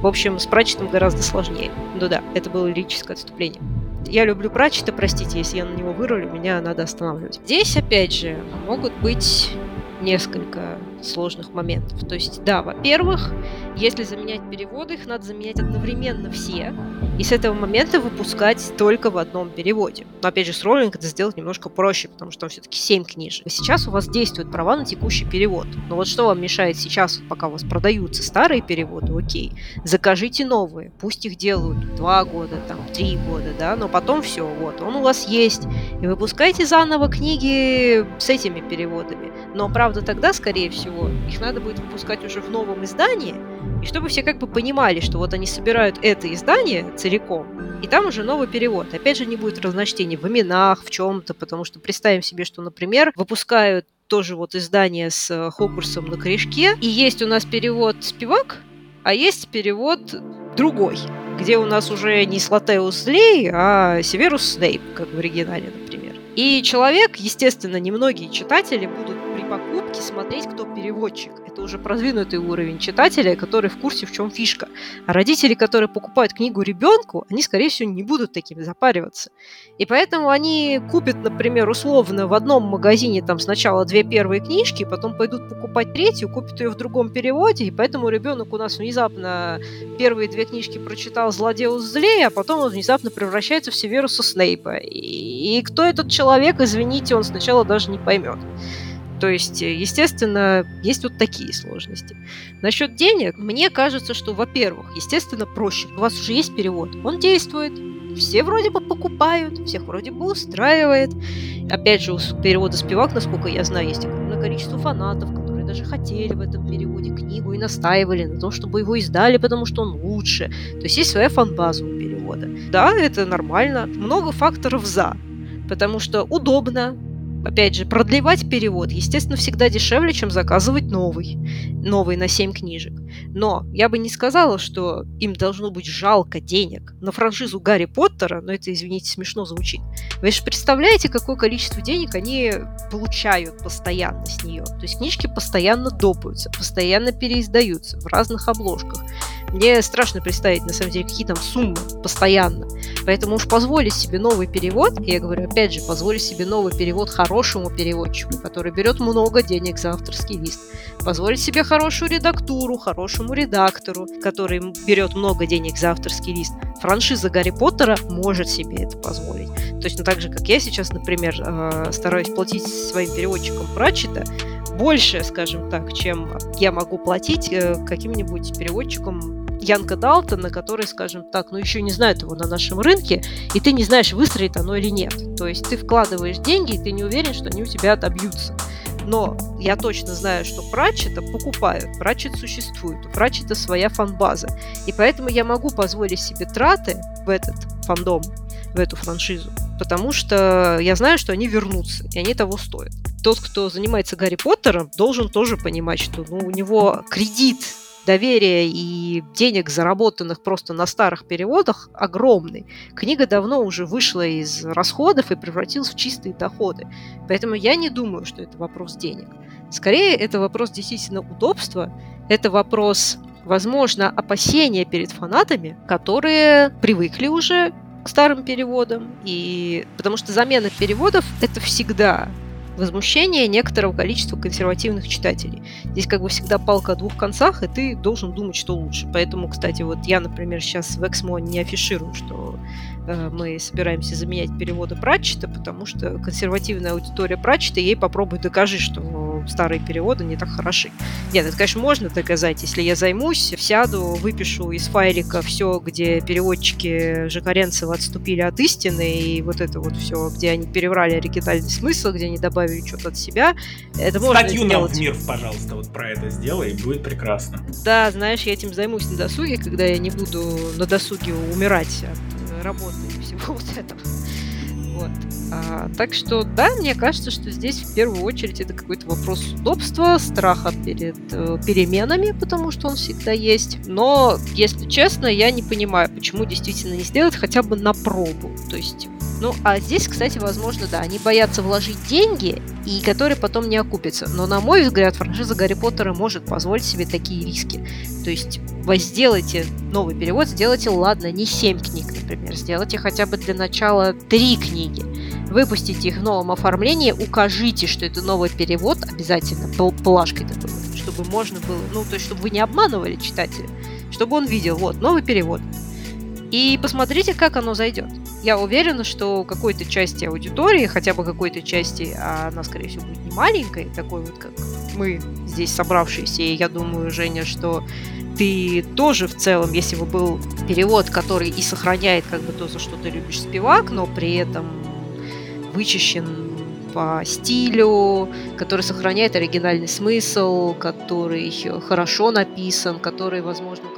В общем, с прачетом гораздо сложнее. Ну да, это было лирическое отступление. Я люблю Пратчета, простите, если я на него вырулю, меня надо останавливать. Здесь, опять же, могут быть несколько сложных моментов. То есть, да, во-первых, Если заменять переводы, их надо заменять одновременно все, и с этого момента выпускать только в одном переводе. Но опять же, с роллинг это сделать немножко проще, потому что там все-таки 7 книжек. И сейчас у вас действуют права на текущий перевод. Но вот что вам мешает сейчас, пока у вас продаются старые переводы, окей, закажите новые, пусть их делают 2 года, там, 3 года, да, но потом все, вот, он у вас есть, и выпускайте заново книги с этими переводами. Но, правда, тогда, скорее всего, их надо будет выпускать уже в новом издании, и чтобы все как бы понимали, что вот они собирают это издание целиком, и там уже новый перевод. Опять же, не будет разночтений в именах, в чем-то, потому что представим себе, что, например, выпускают тоже вот издание с э, Хогвартсом на корешке, и есть у нас перевод «Спивак», а есть перевод другой, где у нас уже не Слотеус Лей, а Северус Снейп, как в оригинале, например. И человек, естественно, немногие читатели будут при покупке смотреть, кто переводчик это уже продвинутый уровень читателя, который в курсе, в чем фишка. А родители, которые покупают книгу ребенку, они, скорее всего, не будут такими запариваться. И поэтому они купят, например, условно в одном магазине там сначала две первые книжки, потом пойдут покупать третью, купят ее в другом переводе, и поэтому ребенок у нас внезапно первые две книжки прочитал «Злодеус злее», а потом он внезапно превращается в Северуса Снейпа. И, и кто этот человек, извините, он сначала даже не поймет. То есть, э, естественно, есть вот такие сложности. Насчет денег, мне кажется, что, во-первых, естественно, проще. У вас уже есть перевод, он действует, все вроде бы покупают, всех вроде бы устраивает. Опять же, у перевода «Спивак», насколько я знаю, есть огромное количество фанатов, которые даже хотели в этом переводе книгу и настаивали на том, чтобы его издали, потому что он лучше. То есть есть своя фан-база у перевода. Да, это нормально. Много факторов «за». Потому что удобно, Опять же, продлевать перевод, естественно, всегда дешевле, чем заказывать новый. Новый на 7 книжек. Но я бы не сказала, что им должно быть жалко денег на франшизу Гарри Поттера, но это, извините, смешно звучит. Вы же представляете, какое количество денег они получают постоянно с нее. То есть книжки постоянно допаются, постоянно переиздаются в разных обложках. Мне страшно представить, на самом деле, какие там суммы постоянно. Поэтому уж позволить себе новый перевод, и я говорю, опять же, позволить себе новый перевод хорошему переводчику, который берет много денег за авторский лист, позволить себе хорошую редактуру, хорошему редактору, который берет много денег за авторский лист. Франшиза Гарри Поттера может себе это позволить. То есть, ну так же, как я сейчас, например, э, стараюсь платить своим переводчикам Пратчета, больше, скажем так, чем я могу платить э, каким-нибудь переводчикам Янка Далтона, который, скажем так, ну еще не знает его на нашем рынке, и ты не знаешь, выстроит оно или нет. То есть ты вкладываешь деньги, и ты не уверен, что они у тебя отобьются. Но я точно знаю, что Пратчета покупают, Пратчет существует, у Пратчета своя фанбаза. И поэтому я могу позволить себе траты в этот фандом, в эту франшизу. Потому что я знаю, что они вернутся, и они того стоят. Тот, кто занимается Гарри Поттером, должен тоже понимать, что ну, у него кредит доверия и денег, заработанных просто на старых переводах, огромный. Книга давно уже вышла из расходов и превратилась в чистые доходы. Поэтому я не думаю, что это вопрос денег. Скорее, это вопрос действительно удобства, это вопрос, возможно, опасения перед фанатами, которые привыкли уже старым переводам. И потому что замена переводов это всегда возмущение некоторого количества консервативных читателей. Здесь как бы всегда палка о двух концах, и ты должен думать, что лучше. Поэтому, кстати, вот я, например, сейчас в Эксмо не афиширую, что мы собираемся заменять переводы Пратчета, потому что консервативная аудитория Пратчета, ей попробуй докажи, что старые переводы не так хороши. Нет, это, конечно, можно доказать, если я займусь, сяду, выпишу из файлика все, где переводчики Жакаренцева отступили от истины, и вот это вот все, где они переврали оригинальный смысл, где они добавили что-то от себя. Это можно Статью нам в мир, пожалуйста, вот про это сделай, и будет прекрасно. Да, знаешь, я этим займусь на досуге, когда я не буду на досуге умирать от работы и всего вот этого. Вот. А, так что, да, мне кажется, что здесь в первую очередь это какой-то вопрос удобства, страха перед э, переменами, потому что он всегда есть. Но, если честно, я не понимаю, почему действительно не сделать хотя бы на пробу. То есть ну, а здесь, кстати, возможно, да, они боятся вложить деньги, и которые потом не окупятся. Но, на мой взгляд, франшиза Гарри Поттера может позволить себе такие риски. То есть вы сделайте новый перевод, сделайте, ладно, не 7 книг, например, сделайте хотя бы для начала 3 книги. Выпустите их в новом оформлении, укажите, что это новый перевод, обязательно, плашкой такой, что чтобы можно было, ну, то есть, чтобы вы не обманывали читателя, чтобы он видел, вот, новый перевод. И посмотрите, как оно зайдет. Я уверена, что какой-то части аудитории, хотя бы какой-то части, она, скорее всего, будет не маленькой, такой вот, как мы здесь собравшиеся, и я думаю, Женя, что ты тоже в целом, если бы был перевод, который и сохраняет как бы то, за что ты любишь спивак, но при этом вычищен по стилю, который сохраняет оригинальный смысл, который хорошо написан, который, возможно, у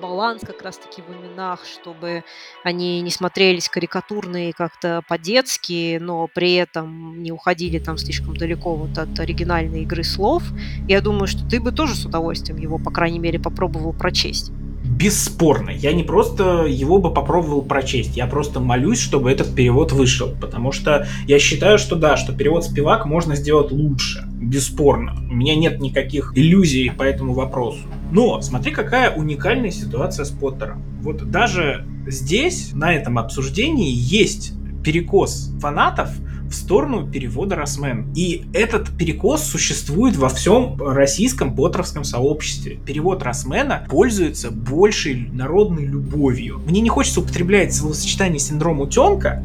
баланс как раз-таки в именах, чтобы они не смотрелись карикатурные как-то по-детски, но при этом не уходили там слишком далеко вот от оригинальной игры слов. Я думаю, что ты бы тоже с удовольствием его, по крайней мере, попробовал прочесть бесспорно. Я не просто его бы попробовал прочесть, я просто молюсь, чтобы этот перевод вышел, потому что я считаю, что да, что перевод Спивак можно сделать лучше, бесспорно. У меня нет никаких иллюзий по этому вопросу. Но смотри, какая уникальная ситуация с Поттером. Вот даже здесь, на этом обсуждении, есть перекос фанатов в сторону перевода Росмен. И этот перекос существует во всем российском поттеровском сообществе. Перевод Росмена пользуется большей народной любовью. Мне не хочется употреблять словосочетание синдром утенка,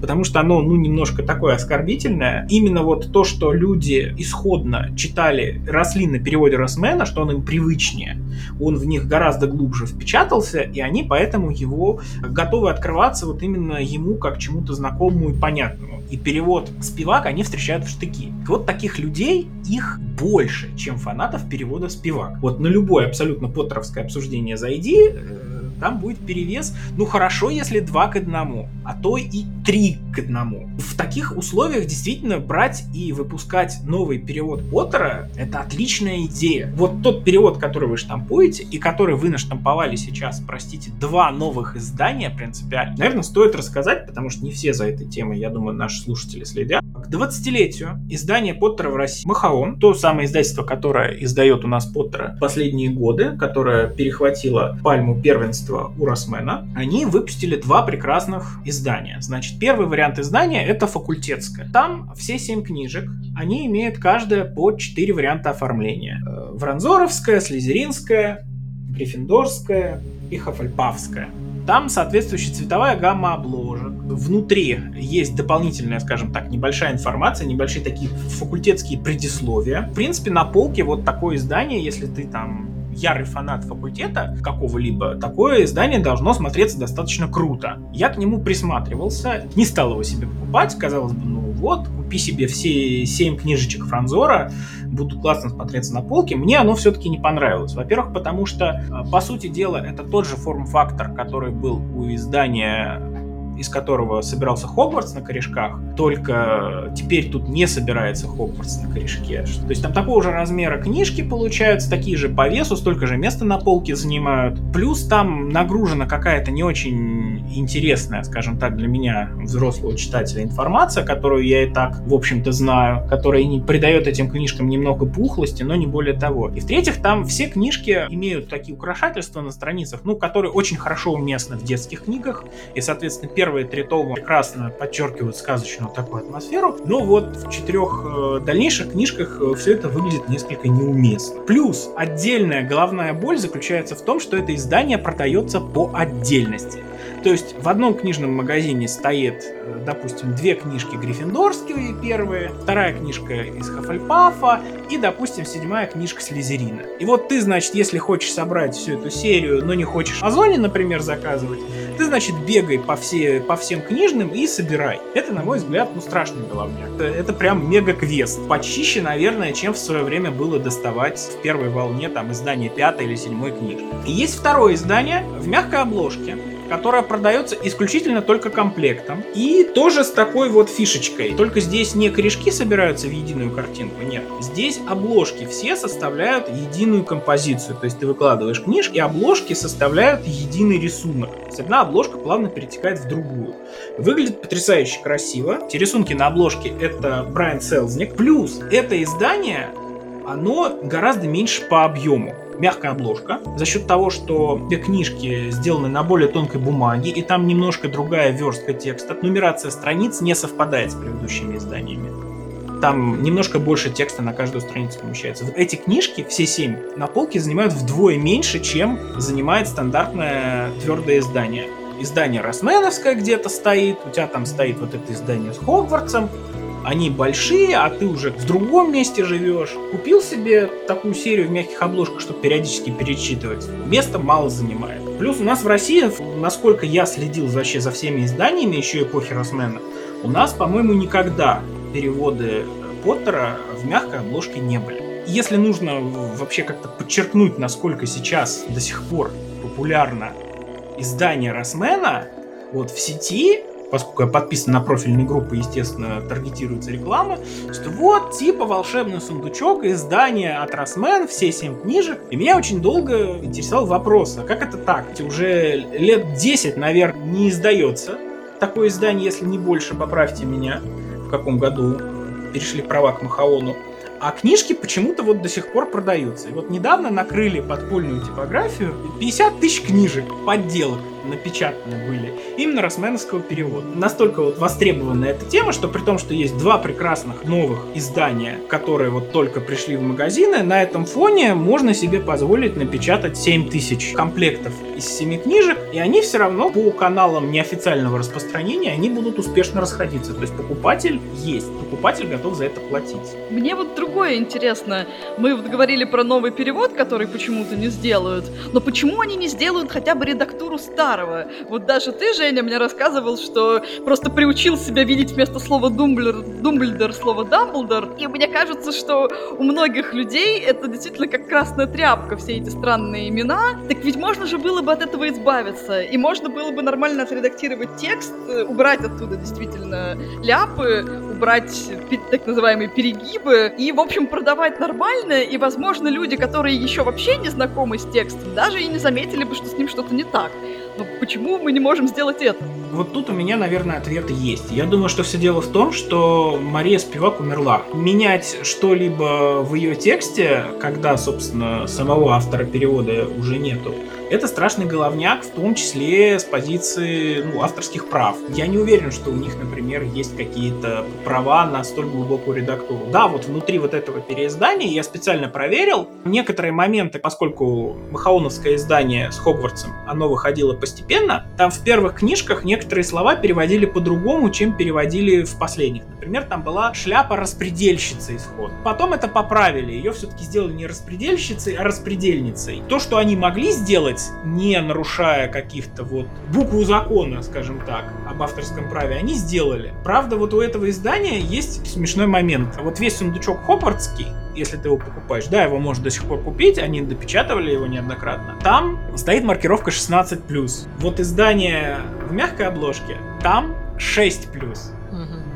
потому что оно, ну, немножко такое оскорбительное. Именно вот то, что люди исходно читали, росли на переводе Росмена, что он им привычнее, он в них гораздо глубже впечатался, и они поэтому его готовы открываться вот именно ему как чему-то знакомому и понятному. И перевод Спивак они встречают в штыки. Вот таких людей, их больше, чем фанатов перевода Спивак. Вот на любое абсолютно поттеровское обсуждение зайди, э, там будет перевес, ну хорошо, если 2 к 1, а то и 3 к 1. В таких условиях действительно брать и выпускать новый перевод Поттера — это отличная идея. Вот тот перевод, который вы штампуете, и который вы наштамповали сейчас, простите, два новых издания принципиально, наверное, стоит рассказать, потому что не все за этой темой, я думаю, наши слушатели следят. К 20-летию издание Поттера в России Махаон, то самое издательство, которое издает у нас Поттера последние годы, которое перехватило пальму первенства издательства Урасмена, они выпустили два прекрасных издания. Значит, первый вариант издания это факультетское. Там все семь книжек, они имеют каждая по четыре варианта оформления. Э, Вранзоровская, Слизеринская, Гриффиндорская и Хафальпавская. Там соответствующая цветовая гамма обложек. Внутри есть дополнительная, скажем так, небольшая информация, небольшие такие факультетские предисловия. В принципе, на полке вот такое издание, если ты там ярый фанат факультета какого-либо, такое издание должно смотреться достаточно круто. Я к нему присматривался, не стал его себе покупать, казалось бы, ну вот, купи себе все семь книжечек Франзора, будут классно смотреться на полке. Мне оно все-таки не понравилось. Во-первых, потому что, э, по сути дела, это тот же форм-фактор, который был у издания из которого собирался Хогвартс на корешках, только теперь тут не собирается Хогвартс на корешке. То есть там такого же размера книжки получаются, такие же по весу, столько же места на полке занимают. Плюс там нагружена какая-то не очень интересная, скажем так, для меня, взрослого читателя, информация, которую я и так, в общем-то, знаю, которая не придает этим книжкам немного пухлости, но не более того. И в-третьих, там все книжки имеют такие украшательства на страницах, ну, которые очень хорошо уместны в детских книгах, и, соответственно, первые три тома прекрасно подчеркивают сказочную такую атмосферу, но вот в четырех э, дальнейших книжках э, все это выглядит несколько неуместно. Плюс отдельная головная боль заключается в том, что это издание продается по отдельности. То есть в одном книжном магазине стоит, э, допустим, две книжки гриффиндорские первые, вторая книжка из Хафальпафа и, допустим, седьмая книжка Слизерина. И вот ты, значит, если хочешь собрать всю эту серию, но не хочешь в Озоне, например, заказывать, ты, значит, бегай по, все, по всем книжным и собирай. Это, на мой взгляд, ну, страшный головняк. Это, это прям мега-квест. Почище, наверное, чем в свое время было доставать в первой волне там издание пятой или седьмой книжки. И есть второе издание в мягкой обложке, которая продается исключительно только комплектом. И тоже с такой вот фишечкой. Только здесь не корешки собираются в единую картинку, нет. Здесь обложки все составляют единую композицию. То есть ты выкладываешь книжки, и обложки составляют единый рисунок. То одна обложка плавно перетекает в другую. Выглядит потрясающе красиво. Те рисунки на обложке это Брайан Селзник. Плюс это издание оно гораздо меньше по объему мягкая обложка, за счет того, что книжки сделаны на более тонкой бумаге, и там немножко другая верстка текста, нумерация страниц не совпадает с предыдущими изданиями. там немножко больше текста на каждую страницу помещается. Эти книжки, все семь, на полке занимают вдвое меньше, чем занимает стандартное твердое издание. Издание Росменовское где-то стоит, у тебя там стоит вот это издание с Хогвартсом, они большие, а ты уже в другом месте живешь. Купил себе такую серию в мягких обложках, чтобы периодически перечитывать. Места мало занимает. Плюс у нас в России, насколько я следил вообще за всеми изданиями еще эпохи Росмена, у нас, по-моему, никогда переводы Поттера в мягкой обложке не были. Если нужно вообще как-то подчеркнуть, насколько сейчас до сих пор популярно издание Росмена, вот в сети поскольку я подписан на профильные группы, естественно, таргетируется реклама, что вот, типа, волшебный сундучок, издание от Росмен, все семь книжек. И меня очень долго интересовал вопрос, а как это так? Уже лет 10, наверное, не издается такое издание, если не больше, поправьте меня, в каком году перешли права к Махаону. А книжки почему-то вот до сих пор продаются. И вот недавно накрыли подпольную типографию 50 тысяч книжек, подделок напечатаны были именно росменовского перевода. Настолько вот востребована эта тема, что при том, что есть два прекрасных новых издания, которые вот только пришли в магазины, на этом фоне можно себе позволить напечатать 7 тысяч комплектов из 7 книжек, и они все равно по каналам неофициального распространения, они будут успешно расходиться. То есть покупатель есть, покупатель готов за это платить. Мне вот другое интересно. Мы вот говорили про новый перевод, который почему-то не сделают, но почему они не сделают хотя бы редактуру старого. Вот даже ты, Женя, мне рассказывал, что просто приучил себя видеть вместо слова Думблер, Думблдер слово Дамблдор. И мне кажется, что у многих людей это действительно как красная тряпка, все эти странные имена. Так ведь можно же было бы от этого избавиться. И можно было бы нормально отредактировать текст, убрать оттуда действительно ляпы, убрать так называемые перегибы и, в общем, продавать нормально. И, возможно, люди, которые еще вообще не знакомы с текстом, даже и не заметили бы, что с ним что-то не так. Но почему мы не можем сделать это? Вот тут у меня, наверное, ответ есть. Я думаю, что все дело в том, что Мария Спивак умерла. Менять что-либо в ее тексте, когда, собственно, самого автора перевода уже нету, это страшный головняк, в том числе с позиции ну, авторских прав. Я не уверен, что у них, например, есть какие-то права на столь глубокую редактуру. Да, вот внутри вот этого переиздания я специально проверил некоторые моменты, поскольку Махаоновское издание с Хогвартсом, оно выходило постепенно, там в первых книжках некоторые слова переводили по-другому, чем переводили в последних. Например, там была шляпа распредельщицы исход. Потом это поправили, ее все-таки сделали не распредельщицей, а распредельницей. То, что они могли сделать, не нарушая каких-то вот букву закона, скажем так, об авторском праве, они сделали. Правда, вот у этого издания есть смешной момент. Вот весь сундучок Хоппардский, если ты его покупаешь, да, его можно до сих пор купить, они допечатывали его неоднократно. Там стоит маркировка 16+. Вот издание в мягкой обложке, там 6+.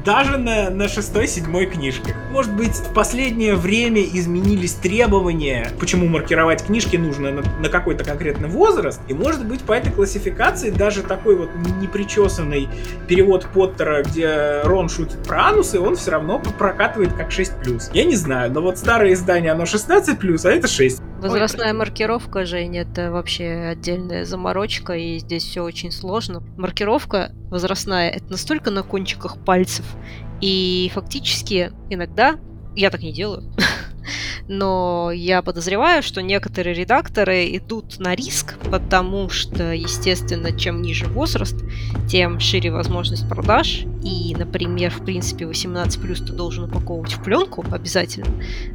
Даже на, на шестой-седьмой книжке. Может быть, в последнее время изменились требования, почему маркировать книжки нужно на, на какой-то конкретный возраст, и может быть по этой классификации даже такой вот непричесанный перевод Поттера, где Рон шутит про анусы, он все равно прокатывает как 6+. Я не знаю, но вот старое издание, оно 16+, а это 6. Возрастная Ой, маркировка, Жень, это вообще отдельная заморочка, и здесь все очень сложно. Маркировка возрастная, это настолько на кончиках пальцев, и фактически иногда, я так не делаю, но я подозреваю, что некоторые редакторы идут на риск, потому что, естественно, чем ниже возраст, тем шире возможность продаж. И, например, в принципе, 18 плюс ты должен упаковывать в пленку обязательно,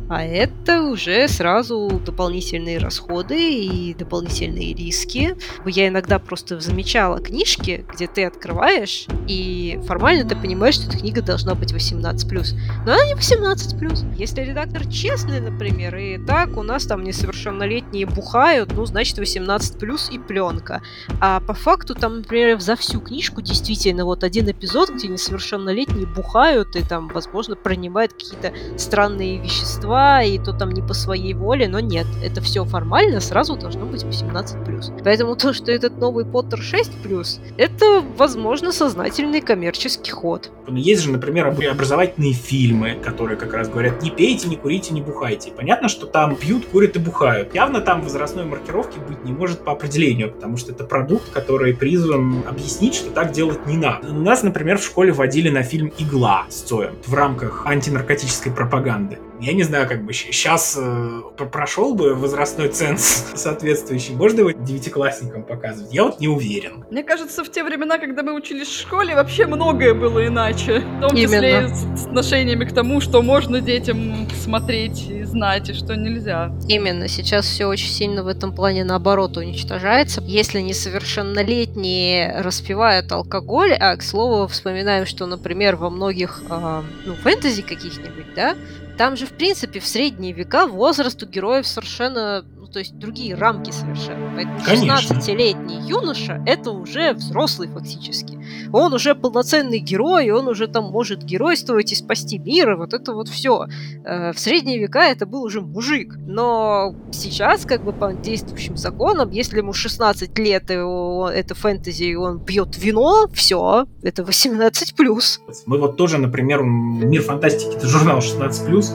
а это уже сразу дополнительные расходы и дополнительные риски. Я иногда просто замечала книжки, где ты открываешь, и формально ты понимаешь, что эта книга должна быть 18 плюс, но она не 18 плюс. Если редактор честный, например, например, и так у нас там несовершеннолетние бухают, ну, значит, 18 плюс и пленка. А по факту там, например, за всю книжку действительно вот один эпизод, где несовершеннолетние бухают и там, возможно, принимают какие-то странные вещества, и то там не по своей воле, но нет, это все формально сразу должно быть 18 плюс. Поэтому то, что этот новый Поттер 6 плюс, это, возможно, сознательный коммерческий ход. Есть же, например, образовательные фильмы, которые как раз говорят, не пейте, не курите, не бухайте бухайте. Понятно, что там пьют, курят и бухают. Явно там возрастной маркировки быть не может по определению, потому что это продукт, который призван объяснить, что так делать не надо. У нас, например, в школе водили на фильм «Игла» с Цоем в рамках антинаркотической пропаганды я не знаю, как бы сейчас э, прошел бы возрастной ценз соответствующий, можно его девятиклассникам показывать? Я вот не уверен. Мне кажется, в те времена, когда мы учились в школе, вообще многое было иначе. В том числе Именно. с отношениями к тому, что можно детям смотреть и знать, и что нельзя. Именно. Сейчас все очень сильно в этом плане наоборот уничтожается. Если несовершеннолетние распивают алкоголь, а, к слову, вспоминаем, что, например, во многих э, ну, фэнтези каких-нибудь, да, там же, в принципе, в средние века возраст у героев совершенно то есть другие рамки совершенно. Поэтому 16-летний юноша — это уже взрослый фактически. Он уже полноценный герой, он уже там может геройствовать и спасти мир, и вот это вот все. Э, в средние века это был уже мужик. Но сейчас, как бы по действующим законам, если ему 16 лет, и это фэнтези, и он пьет вино, все, это 18+. Мы вот тоже, например, Мир фантастики — это журнал 16+,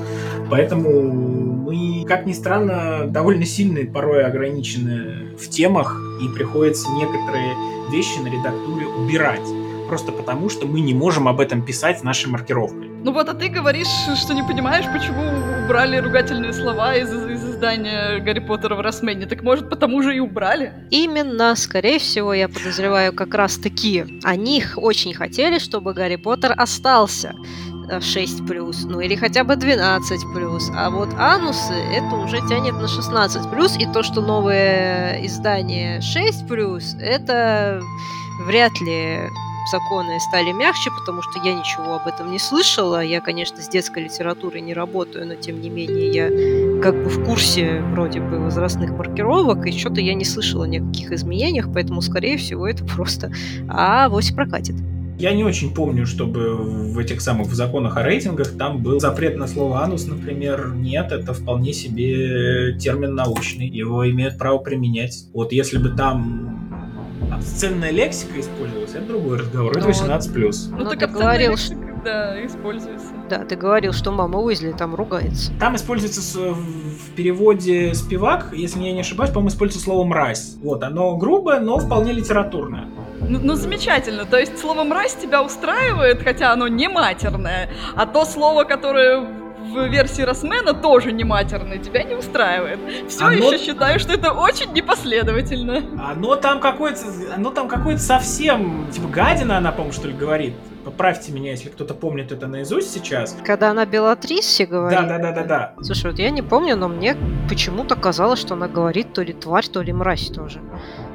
поэтому мы, как ни странно, довольно сильно порой ограничены в темах, и приходится некоторые вещи на редактуре убирать. Просто потому, что мы не можем об этом писать нашей маркировкой. Ну вот, а ты говоришь, что не понимаешь, почему убрали ругательные слова из, из издания Гарри Поттера в Росмене. Так может, потому же и убрали? Именно, скорее всего, я подозреваю как раз таки. Они очень хотели, чтобы Гарри Поттер остался. 6 плюс, ну или хотя бы 12 плюс. А вот анусы это уже тянет на 16 плюс, и то, что новое издание 6 плюс, это вряд ли законы стали мягче, потому что я ничего об этом не слышала. Я, конечно, с детской литературой не работаю, но тем не менее я как бы в курсе вроде бы возрастных маркировок, и что-то я не слышала никаких изменениях, поэтому, скорее всего, это просто а вось прокатит. Я не очень помню, чтобы в этих самых в законах о рейтингах там был запрет на слово анус, например. Нет, это вполне себе термин научный. Его имеют право применять. Вот если бы там обсценная лексика использовалась, это другой разговор. Это 18 плюс. Ну, ну так говорил, что да, используется. Да, ты говорил, что мама Уизли там ругается. Там используется переводе спивак, если я не ошибаюсь, по-моему, используется слово мразь. Вот, оно грубое, но вполне литературное. Ну, ну, замечательно. То есть слово «мразь» тебя устраивает, хотя оно не матерное, а то слово, которое в версии Росмена тоже не матерное, тебя не устраивает. Все оно... еще считаю, что это очень непоследовательно. Оно там какое-то, оно там какое-то совсем, типа гадина она, по-моему, что ли, говорит. Поправьте меня, если кто-то помнит это наизусть сейчас. Когда она Белатриссе говорит. Да, да, да, да, да. Слушай, вот я не помню, но мне почему-то казалось, что она говорит то ли тварь, то ли мразь тоже.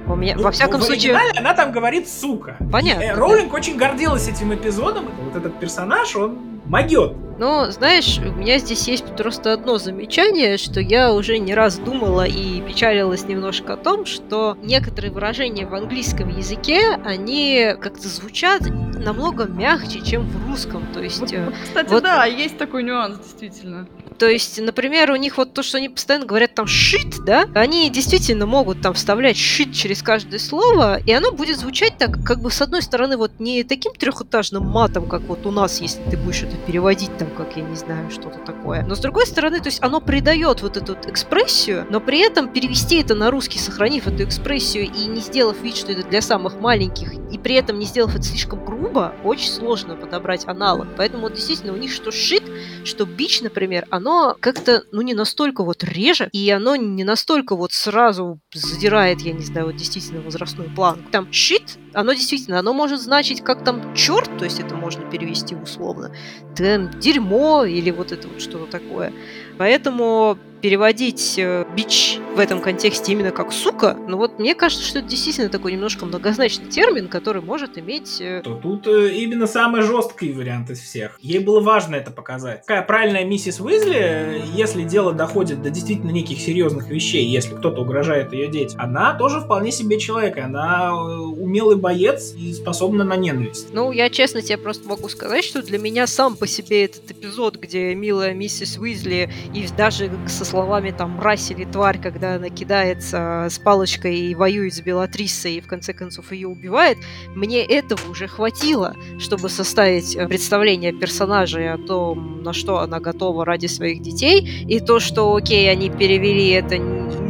У меня, ну, во всяком в случае... она там говорит «сука». Понятно. И, э, Роулинг да. очень гордилась этим эпизодом. Вот этот персонаж, он могет. Ну, знаешь, у меня здесь есть просто одно замечание, что я уже не раз думала и печалилась немножко о том, что некоторые выражения в английском языке, они как-то звучат намного мягче, чем в русском. То есть, вот, э, кстати, вот... да, есть такой нюанс, действительно. То есть, например, у них вот то, что они постоянно говорят там «шит», да, они действительно могут там вставлять «шит» через каждое слово, и оно будет звучать так, как бы с одной стороны вот не таким трехэтажным матом, как вот у нас, если ты будешь это переводить там, как я не знаю, что-то такое. Но с другой стороны, то есть оно придает вот эту экспрессию, но при этом перевести это на русский, сохранив эту экспрессию и не сделав вид, что это для самых маленьких, и при этом не сделав это слишком грубо, очень сложно подобрать аналог. Поэтому вот действительно у них что «шит», что «бич», например, оно как-то, ну, не настолько вот реже, и оно не настолько вот сразу задирает, я не знаю, вот действительно возрастной план. Там щит, оно действительно, оно может значить как там черт, то есть это можно перевести условно, там дерьмо или вот это вот что-то такое. Поэтому переводить э, бич в этом контексте именно как сука, ну вот мне кажется, что это действительно такой немножко многозначный термин, который может иметь... Э, То тут э, именно самый жесткий вариант из всех. Ей было важно это показать. Какая правильная миссис Уизли, если дело доходит до действительно неких серьезных вещей, если кто-то угрожает ее детям, она тоже вполне себе человек, она умелый боец и способна на ненависть. Ну, я честно тебе просто могу сказать, что для меня сам по себе этот эпизод, где милая миссис Уизли и даже со словами там «мразь» или «тварь», когда она кидается с палочкой и воюет с Белатрисой и в конце концов ее убивает, мне этого уже хватило, чтобы составить э, представление о персонаже о том, на что она готова ради своих детей, и то, что, окей, они перевели это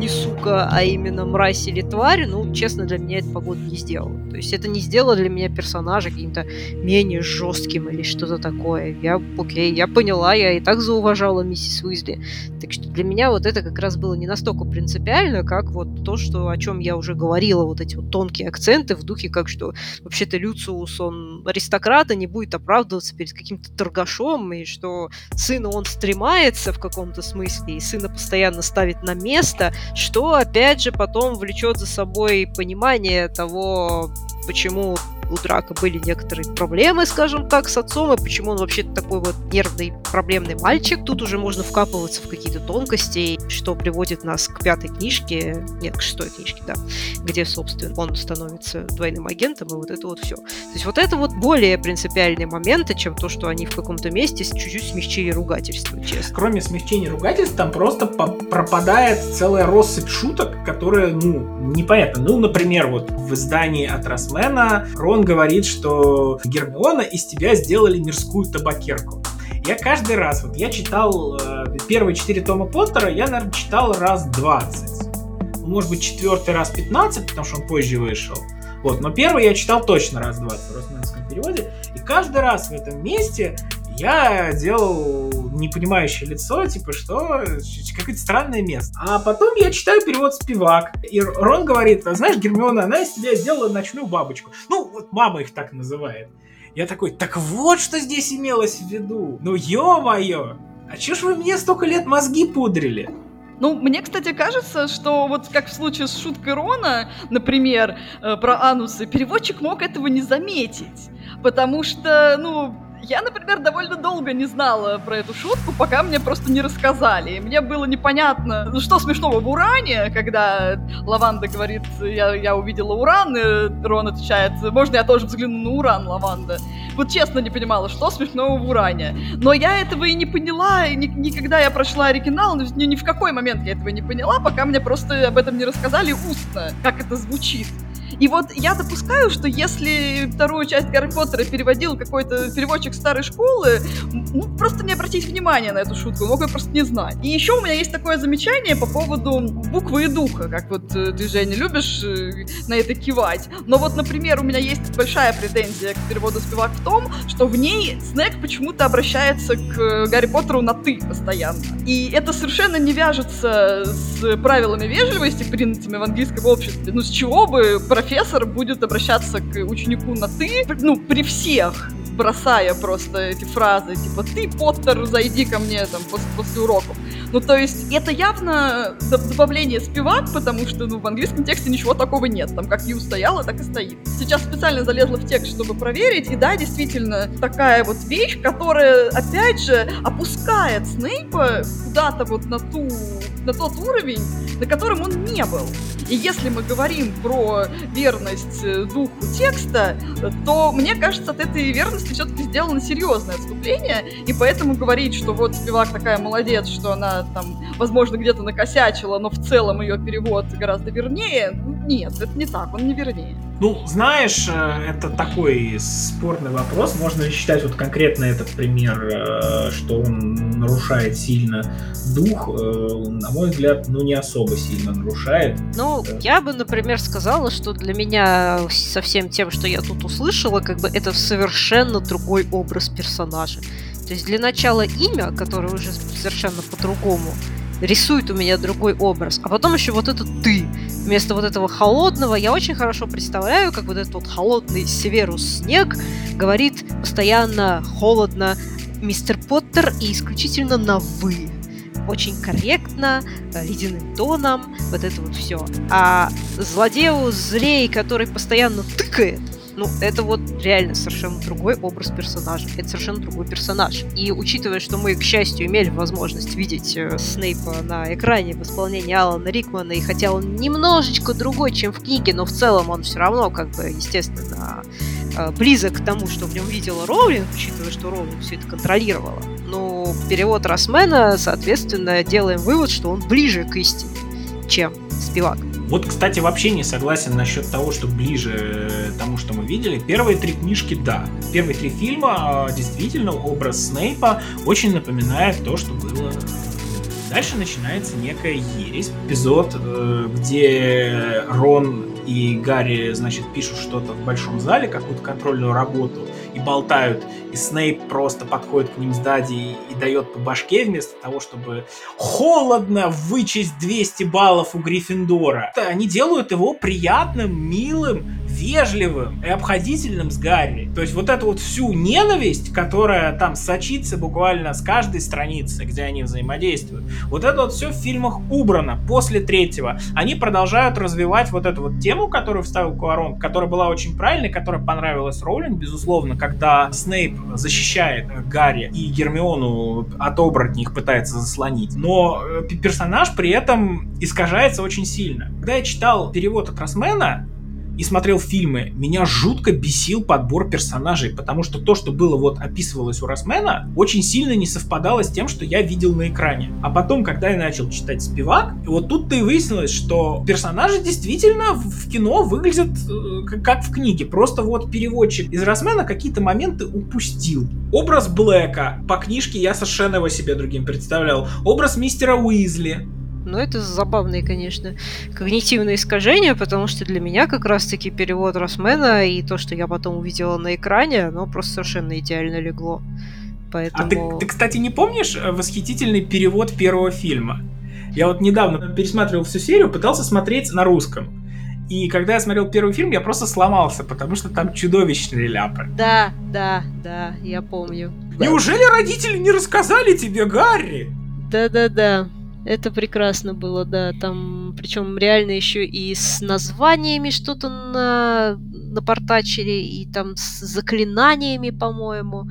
не сука, а именно мразь или тварь, ну, честно, для меня это погода не сделала. То есть это не сделало для меня персонажа каким-то менее жестким или что-то такое. Я, окей, я поняла, я и так зауважала миссис Уизли. Так что для меня вот это как раз было не настолько принципиально, как вот то, что, о чем я уже говорила, вот эти вот тонкие акценты в духе, как что вообще-то Люциус, он аристократ, и не будет оправдываться перед каким-то торгашом, и что сына он стремается в каком-то смысле, и сына постоянно ставит на место, что, опять же, потом влечет за собой понимание того, почему у Драка были некоторые проблемы, скажем так, с отцом, и почему он вообще такой вот нервный, проблемный мальчик. Тут уже можно вкапываться в какие-то тонкости, что приводит нас к пятой книжке, нет, к шестой книжке, да, где, собственно, он становится двойным агентом, и вот это вот все. То есть вот это вот более принципиальные моменты, чем то, что они в каком-то месте чуть-чуть смягчили ругательство, честно. Кроме смягчения ругательств, там просто пропадает целая россыпь шуток, которые, ну, непонятно. Ну, например, вот в издании от Росмена Рон говорит, что Гермиона из тебя сделали мирскую табакерку. Я каждый раз, вот я читал э, первые четыре тома Поттера, я, наверное, читал раз 20. Ну, может быть, четвертый раз 15, потому что он позже вышел. Вот, но первый я читал точно раз 20 в переводе. И каждый раз в этом месте я делал непонимающее лицо, типа, что какое-то странное место. А потом я читаю перевод Спивак, и Рон говорит, а знаешь, Гермиона, она из тебя сделала ночную бабочку. Ну, вот мама их так называет. Я такой, так вот что здесь имелось в виду. Ну, ё-моё! А чё ж вы мне столько лет мозги пудрили? Ну, мне, кстати, кажется, что вот как в случае с шуткой Рона, например, э, про анусы, переводчик мог этого не заметить. Потому что, ну, я, например, довольно долго не знала про эту шутку, пока мне просто не рассказали. И мне было непонятно, ну что смешного в уране, когда Лаванда говорит, я, я увидела уран, и Рон отвечает, можно я тоже взгляну на уран, Лаванда? Вот честно не понимала, что смешного в уране. Но я этого и не поняла, и ни, никогда я прочла оригинал, ни, ни в какой момент я этого не поняла, пока мне просто об этом не рассказали устно, как это звучит. И вот я допускаю, что если вторую часть Гарри Поттера переводил какой-то переводчик старой школы, ну, просто не обратить внимания на эту шутку, мог ее просто не знать. И еще у меня есть такое замечание по поводу буквы и духа, как вот э, ты, Женя, любишь э, на это кивать. Но вот, например, у меня есть большая претензия к переводу «Спивак» в том, что в ней Снег почему-то обращается к э, Гарри Поттеру на «ты» постоянно. И это совершенно не вяжется с правилами вежливости, принятыми в английском обществе. Ну, с чего бы профессор будет обращаться к ученику на «ты», ну, при всех, бросая просто эти фразы, типа «ты, Поттер, зайди ко мне там после, после уроков». Ну, то есть, это явно добавление спивак, потому что, ну, в английском тексте ничего такого нет. Там как Ю стояла, так и стоит. Сейчас специально залезла в текст, чтобы проверить, и да, действительно, такая вот вещь, которая, опять же, опускает Снейпа куда-то вот на ту, на тот уровень, на котором он не был. И если мы говорим про верность э, духу текста, то мне кажется, от этой верности все-таки сделано серьезное отступление, и поэтому говорить, что вот Спивак такая молодец, что она там, возможно, где-то накосячила, но в целом ее перевод гораздо вернее, нет, это не так, он не вернее. Ну, знаешь, э, это такой спорный вопрос. Можно ли считать вот конкретно этот пример, э, что он нарушает сильно дух? На мой взгляд, ну не особо сильно нарушает. Ну, я бы, например, сказала, что для меня со всем тем, что я тут услышала, как бы это совершенно другой образ персонажа. То есть для начала имя, которое уже совершенно по-другому, рисует у меня другой образ. А потом еще вот это ты. Вместо вот этого холодного я очень хорошо представляю, как вот этот вот холодный Северус Снег говорит постоянно холодно мистер Поттер и исключительно на «вы» очень корректно, э, ледяным тоном, вот это вот все. А злодею злей, который постоянно тыкает, ну, это вот реально совершенно другой образ персонажа. Это совершенно другой персонаж. И учитывая, что мы, к счастью, имели возможность видеть э, Снейпа на экране в исполнении Алана Рикмана, и хотя он немножечко другой, чем в книге, но в целом он все равно, как бы, естественно, э, близок к тому, что в нем видела Роулинг, учитывая, что Роулинг все это контролировала. Но перевод Росмена, соответственно, делаем вывод, что он ближе к истине, чем Спивак. Вот, кстати, вообще не согласен насчет того, что ближе тому, что мы видели. Первые три книжки, да. Первые три фильма, а, действительно, образ Снейпа очень напоминает то, что было Дальше начинается некая ересь. Эпизод, э, где Рон и Гарри, значит, пишут что-то в большом зале, какую-то контрольную работу, и болтают, и Снейп просто подходит к ним сзади и, и дает по башке вместо того, чтобы холодно вычесть 200 баллов у Гриффиндора. Они делают его приятным, милым, вежливым и обходительным с Гарри. То есть вот эту вот всю ненависть, которая там сочится буквально с каждой страницы, где они взаимодействуют, вот это вот все в фильмах убрано после третьего. Они продолжают развивать вот эту вот тему, которую вставил Куарон, которая была очень правильной, которая понравилась Роулинг, безусловно, когда Снейп защищает Гарри и Гермиону от оборотней пытается заслонить. Но э, персонаж при этом искажается очень сильно. Когда я читал перевод от Росмена, и смотрел фильмы, меня жутко бесил подбор персонажей, потому что то, что было вот описывалось у Росмена, очень сильно не совпадало с тем, что я видел на экране. А потом, когда я начал читать Спивак, вот тут-то и выяснилось, что персонажи действительно в кино выглядят э, как в книге. Просто вот переводчик из Росмена какие-то моменты упустил. Образ Блэка по книжке я совершенно его себе другим представлял. Образ мистера Уизли но это забавные, конечно, когнитивные искажения, потому что для меня как раз-таки перевод Росмена и то, что я потом увидела на экране, оно просто совершенно идеально легло. Поэтому... А ты, ты, кстати, не помнишь э, восхитительный перевод первого фильма? Я вот недавно пересматривал всю серию, пытался смотреть на русском. И когда я смотрел первый фильм, я просто сломался, потому что там чудовищные ляпы. Да, да, да, я помню. Неужели родители не рассказали тебе, Гарри? Да-да-да. Это прекрасно было, да. Там, причем реально еще и с названиями что-то на напортачили, и там с заклинаниями, по-моему.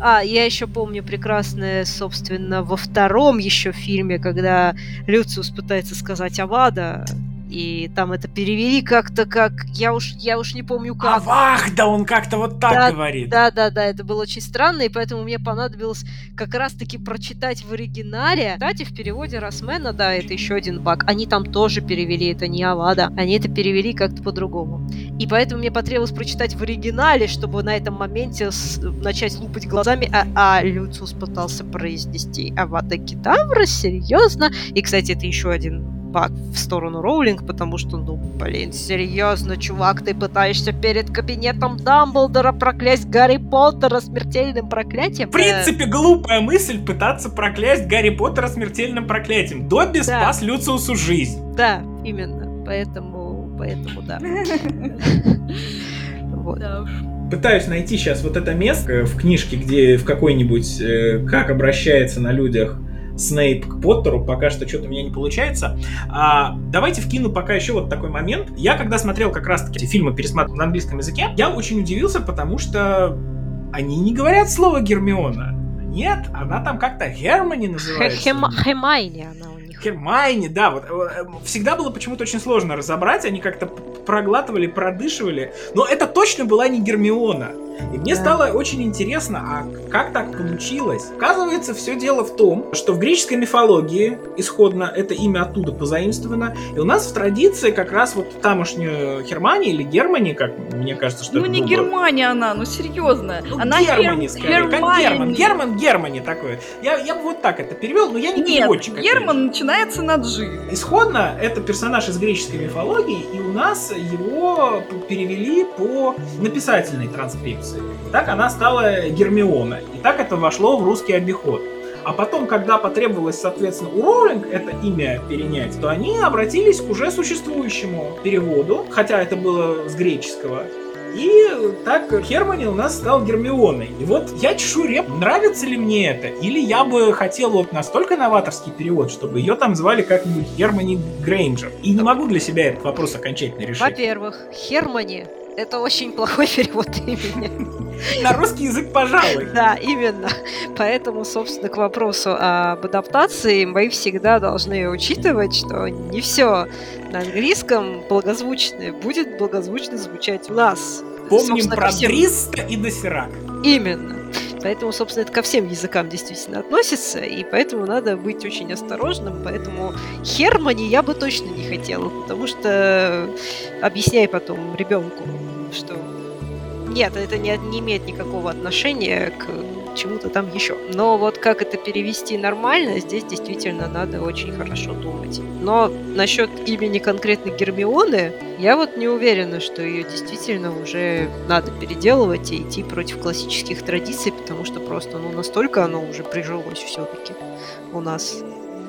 А, я еще помню прекрасное, собственно, во втором еще фильме, когда Люциус пытается сказать Авада, и там это перевели как-то как я уж я уж не помню как. Авах, да он как-то вот так да, говорит. Да, да, да, это было очень странно, и поэтому мне понадобилось как раз-таки прочитать в оригинале. Кстати, в переводе Росмена, да, это еще один баг. Они там тоже перевели это не Авада, они это перевели как-то по-другому. И поэтому мне потребовалось прочитать в оригинале, чтобы на этом моменте с... начать лупать глазами, а, а Люциус пытался произнести Авада Кедавра, серьезно. И, кстати, это еще один баг в сторону Роулинг, потому что, ну, блин, серьезно, чувак, ты пытаешься перед кабинетом Дамблдора проклясть Гарри Поттера смертельным проклятием? В принципе, глупая мысль пытаться проклясть Гарри Поттера смертельным проклятием. Добби да. спас Люциусу жизнь. Да, именно. Поэтому, поэтому, да. Вот. Да уж пытаюсь найти сейчас вот это место в книжке, где в какой-нибудь э, как обращается на людях Снейп к Поттеру, пока что что-то у меня не получается. А, давайте вкину пока еще вот такой момент. Я когда смотрел как раз-таки эти фильмы, пересматривал на английском языке, я очень удивился, потому что они не говорят слово Гермиона. Нет, она там как-то Германи называется. Хем, Хемайни она. Хермайни, да, вот э, всегда было почему-то очень сложно разобрать, они как-то проглатывали, продышивали, но это точно была не Гермиона. И мне да. стало очень интересно, а как так получилось? Оказывается, все дело в том, что в греческой мифологии исходно это имя оттуда позаимствовано, и у нас в традиции как раз вот тамошнюю Германия или Германия, как мне кажется, что ну, это не было... Германия она, ну серьезно. Ну, она Германия, скорее, Германия. как Герман. Герман, Германи такой. Я, я бы вот так это перевел, но я не Нет, переводчик. Герман начинается на G. Исходно это персонаж из греческой мифологии, и у нас его перевели по написательной транскрипции инструкции. Так она стала Гермиона. И так это вошло в русский обиход. А потом, когда потребовалось, соответственно, у Роулинг это имя перенять, то они обратились к уже существующему переводу, хотя это было с греческого. И так Хермани у нас стал Гермионой. И вот я чешу реп, нравится ли мне это? Или я бы хотел вот настолько новаторский перевод, чтобы ее там звали как-нибудь Хермани Грейнджер. И не могу для себя этот вопрос окончательно решить. Во-первых, Хермани это очень плохой перевод имени. На русский язык, пожалуй. Да, именно. Поэтому, собственно, к вопросу об адаптации мы всегда должны учитывать, что не все на английском благозвучное будет благозвучно звучать у нас. Помним про всем... Дриста и Досирак. Именно. Поэтому, собственно, это ко всем языкам действительно относится, и поэтому надо быть очень осторожным. Поэтому Хермани я бы точно не хотела, потому что объясняй потом ребенку, что нет, это не, не имеет никакого отношения к чему-то там еще. Но вот как это перевести нормально, здесь действительно надо очень хорошо думать. Но насчет имени конкретно Гермионы, я вот не уверена, что ее действительно уже надо переделывать и идти против классических традиций, потому что просто ну настолько оно уже прижилось все-таки у нас.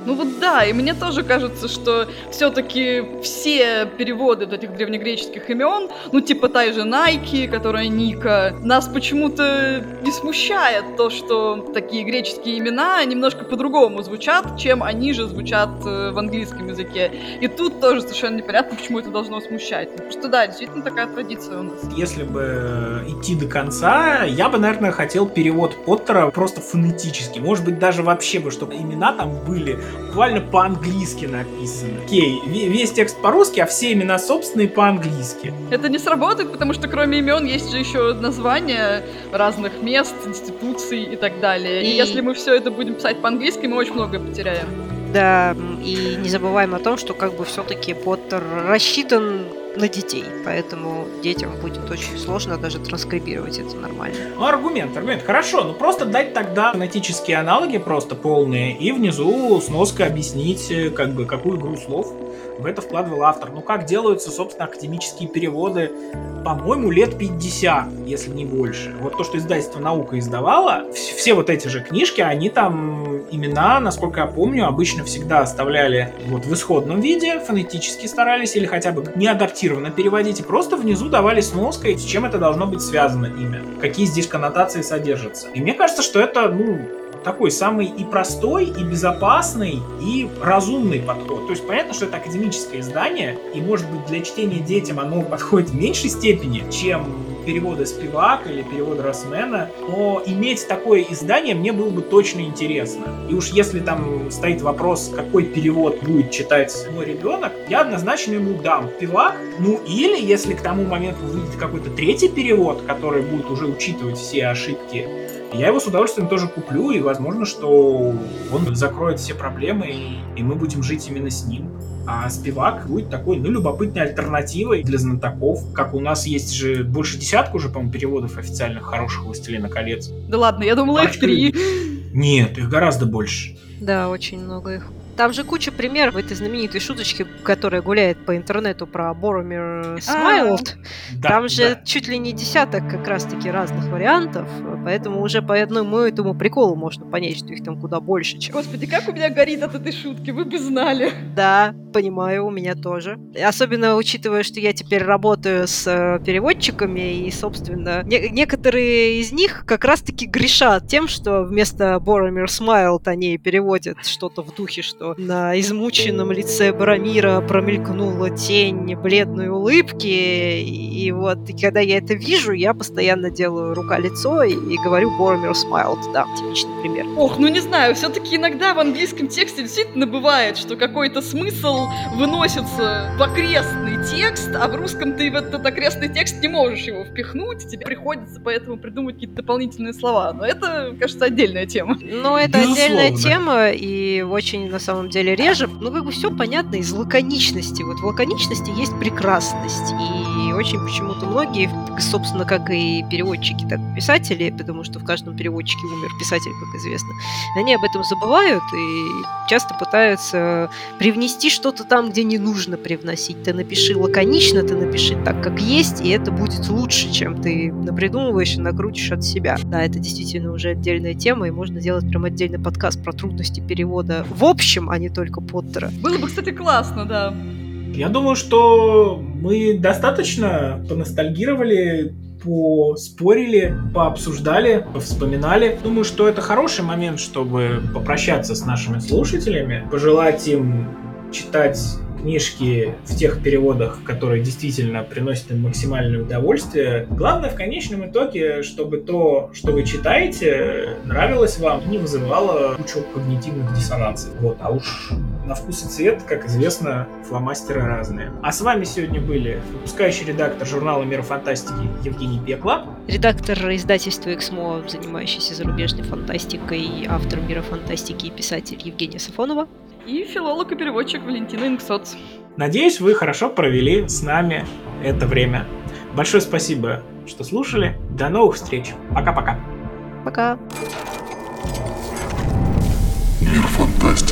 Ну вот да, и мне тоже кажется, что все-таки все переводы вот этих древнегреческих имен, ну типа та же Найки, которая Ника, нас почему-то не смущает то, что такие греческие имена немножко по-другому звучат, чем они же звучат э, в английском языке. И тут тоже совершенно непонятно, почему это должно смущать. Ну, просто да, действительно такая традиция у нас. Если бы идти до конца, я бы, наверное, хотел перевод Поттера просто фонетически. Может быть, даже вообще бы, чтобы имена там были буквально по-английски написано. Окей, весь текст по-русски, а все имена собственные по-английски. Это не сработает, потому что кроме имен есть же еще названия разных мест, институций и так далее. И, и если мы все это будем писать по-английски, мы очень многое потеряем. Да, и не забываем о том, что как бы все-таки Поттер рассчитан на детей, поэтому детям будет очень сложно даже транскрибировать это нормально. Ну, аргумент, аргумент. Хорошо, ну просто дать тогда фонетические аналоги просто полные и внизу сноска объяснить, э, как бы, какую игру слов в это вкладывал автор. Ну, как делаются, собственно, академические переводы, по-моему, лет 50, если не больше. Вот то, что издательство «Наука» издавало, все вот эти же книжки, они там имена, насколько я помню, обычно всегда оставляли вот в исходном виде, фонетически старались, или хотя бы не адаптированно переводить, и просто внизу давали сноской, с чем это должно быть связано имя, какие здесь коннотации содержатся. И мне кажется, что это, ну, такой самый и простой, и безопасный, и разумный подход. То есть понятно, что это академическое издание, и может быть для чтения детям оно подходит в меньшей степени, чем переводы Спивак или переводы Росмена, но иметь такое издание мне было бы точно интересно. И уж если там стоит вопрос, какой перевод будет читать мой ребенок, я однозначно ему дам Спивак, ну или если к тому моменту выйдет какой-то третий перевод, который будет уже учитывать все ошибки я его с удовольствием тоже куплю, и возможно, что он закроет все проблемы, и, мы будем жить именно с ним. А спивак будет такой, ну, любопытной альтернативой для знатоков. Как у нас есть же больше десятка уже, по-моему, переводов официальных хороших «Властелина колец». Да ладно, я думала, их три. Нет, их гораздо больше. Да, очень много их. Там же куча примеров этой знаменитой шуточки, которая гуляет по интернету про Боромир Смайлд. Да, Там же да. чуть ли не десяток как раз-таки разных вариантов, поэтому уже по одному этому приколу можно понять, что их там куда больше, чем... Господи, как у меня горит от этой шутки, вы бы знали. Да, понимаю, у меня тоже. Особенно учитывая, что я теперь работаю с э, переводчиками, и, собственно, не- некоторые из них как раз-таки грешат тем, что вместо Боромир Смайлд они переводят что-то в духе, что что на измученном лице Барамира промелькнула тень бледной улыбки. И вот и когда я это вижу, я постоянно делаю рука-лицо и, и говорю Боромир smiled. Да, типичный пример. Ох, ну не знаю, все-таки иногда в английском тексте действительно бывает, что какой-то смысл выносится в окрестный текст, а в русском ты в этот окрестный текст не можешь его впихнуть, тебе приходится поэтому придумать какие-то дополнительные слова. Но это, кажется, отдельная тема. Ну, это Безусловно. отдельная тема, и очень, на самом самом деле реже. Ну, как бы все понятно из лаконичности. Вот в лаконичности есть прекрасность. И очень почему-то многие, собственно, как и переводчики, так и писатели, потому что в каждом переводчике умер писатель, как известно, они об этом забывают и часто пытаются привнести что-то там, где не нужно привносить. Ты напиши лаконично, ты напиши так, как есть, и это будет лучше, чем ты напридумываешь и накрутишь от себя. Да, это действительно уже отдельная тема, и можно сделать прям отдельный подкаст про трудности перевода в общем, а не только Поттера. Было бы, кстати, классно, да. Я думаю, что мы достаточно поностальгировали, поспорили, пообсуждали, вспоминали. Думаю, что это хороший момент, чтобы попрощаться с нашими слушателями, пожелать им читать книжки в тех переводах, которые действительно приносят им максимальное удовольствие. Главное в конечном итоге, чтобы то, что вы читаете, нравилось вам, не вызывало кучу когнитивных диссонансов. Вот, а уж на вкус и цвет, как известно, фломастеры разные. А с вами сегодня были выпускающий редактор журнала «Мира фантастики» Евгений Пекла, редактор издательства «Эксмо», занимающийся зарубежной фантастикой, автор «Мира фантастики» и писатель Евгения Сафонова. И филолог и переводчик Валентина Инксоц. Надеюсь, вы хорошо провели с нами это время. Большое спасибо, что слушали. До новых встреч. Пока-пока. Пока. Мир фантастики. Мир фантастики.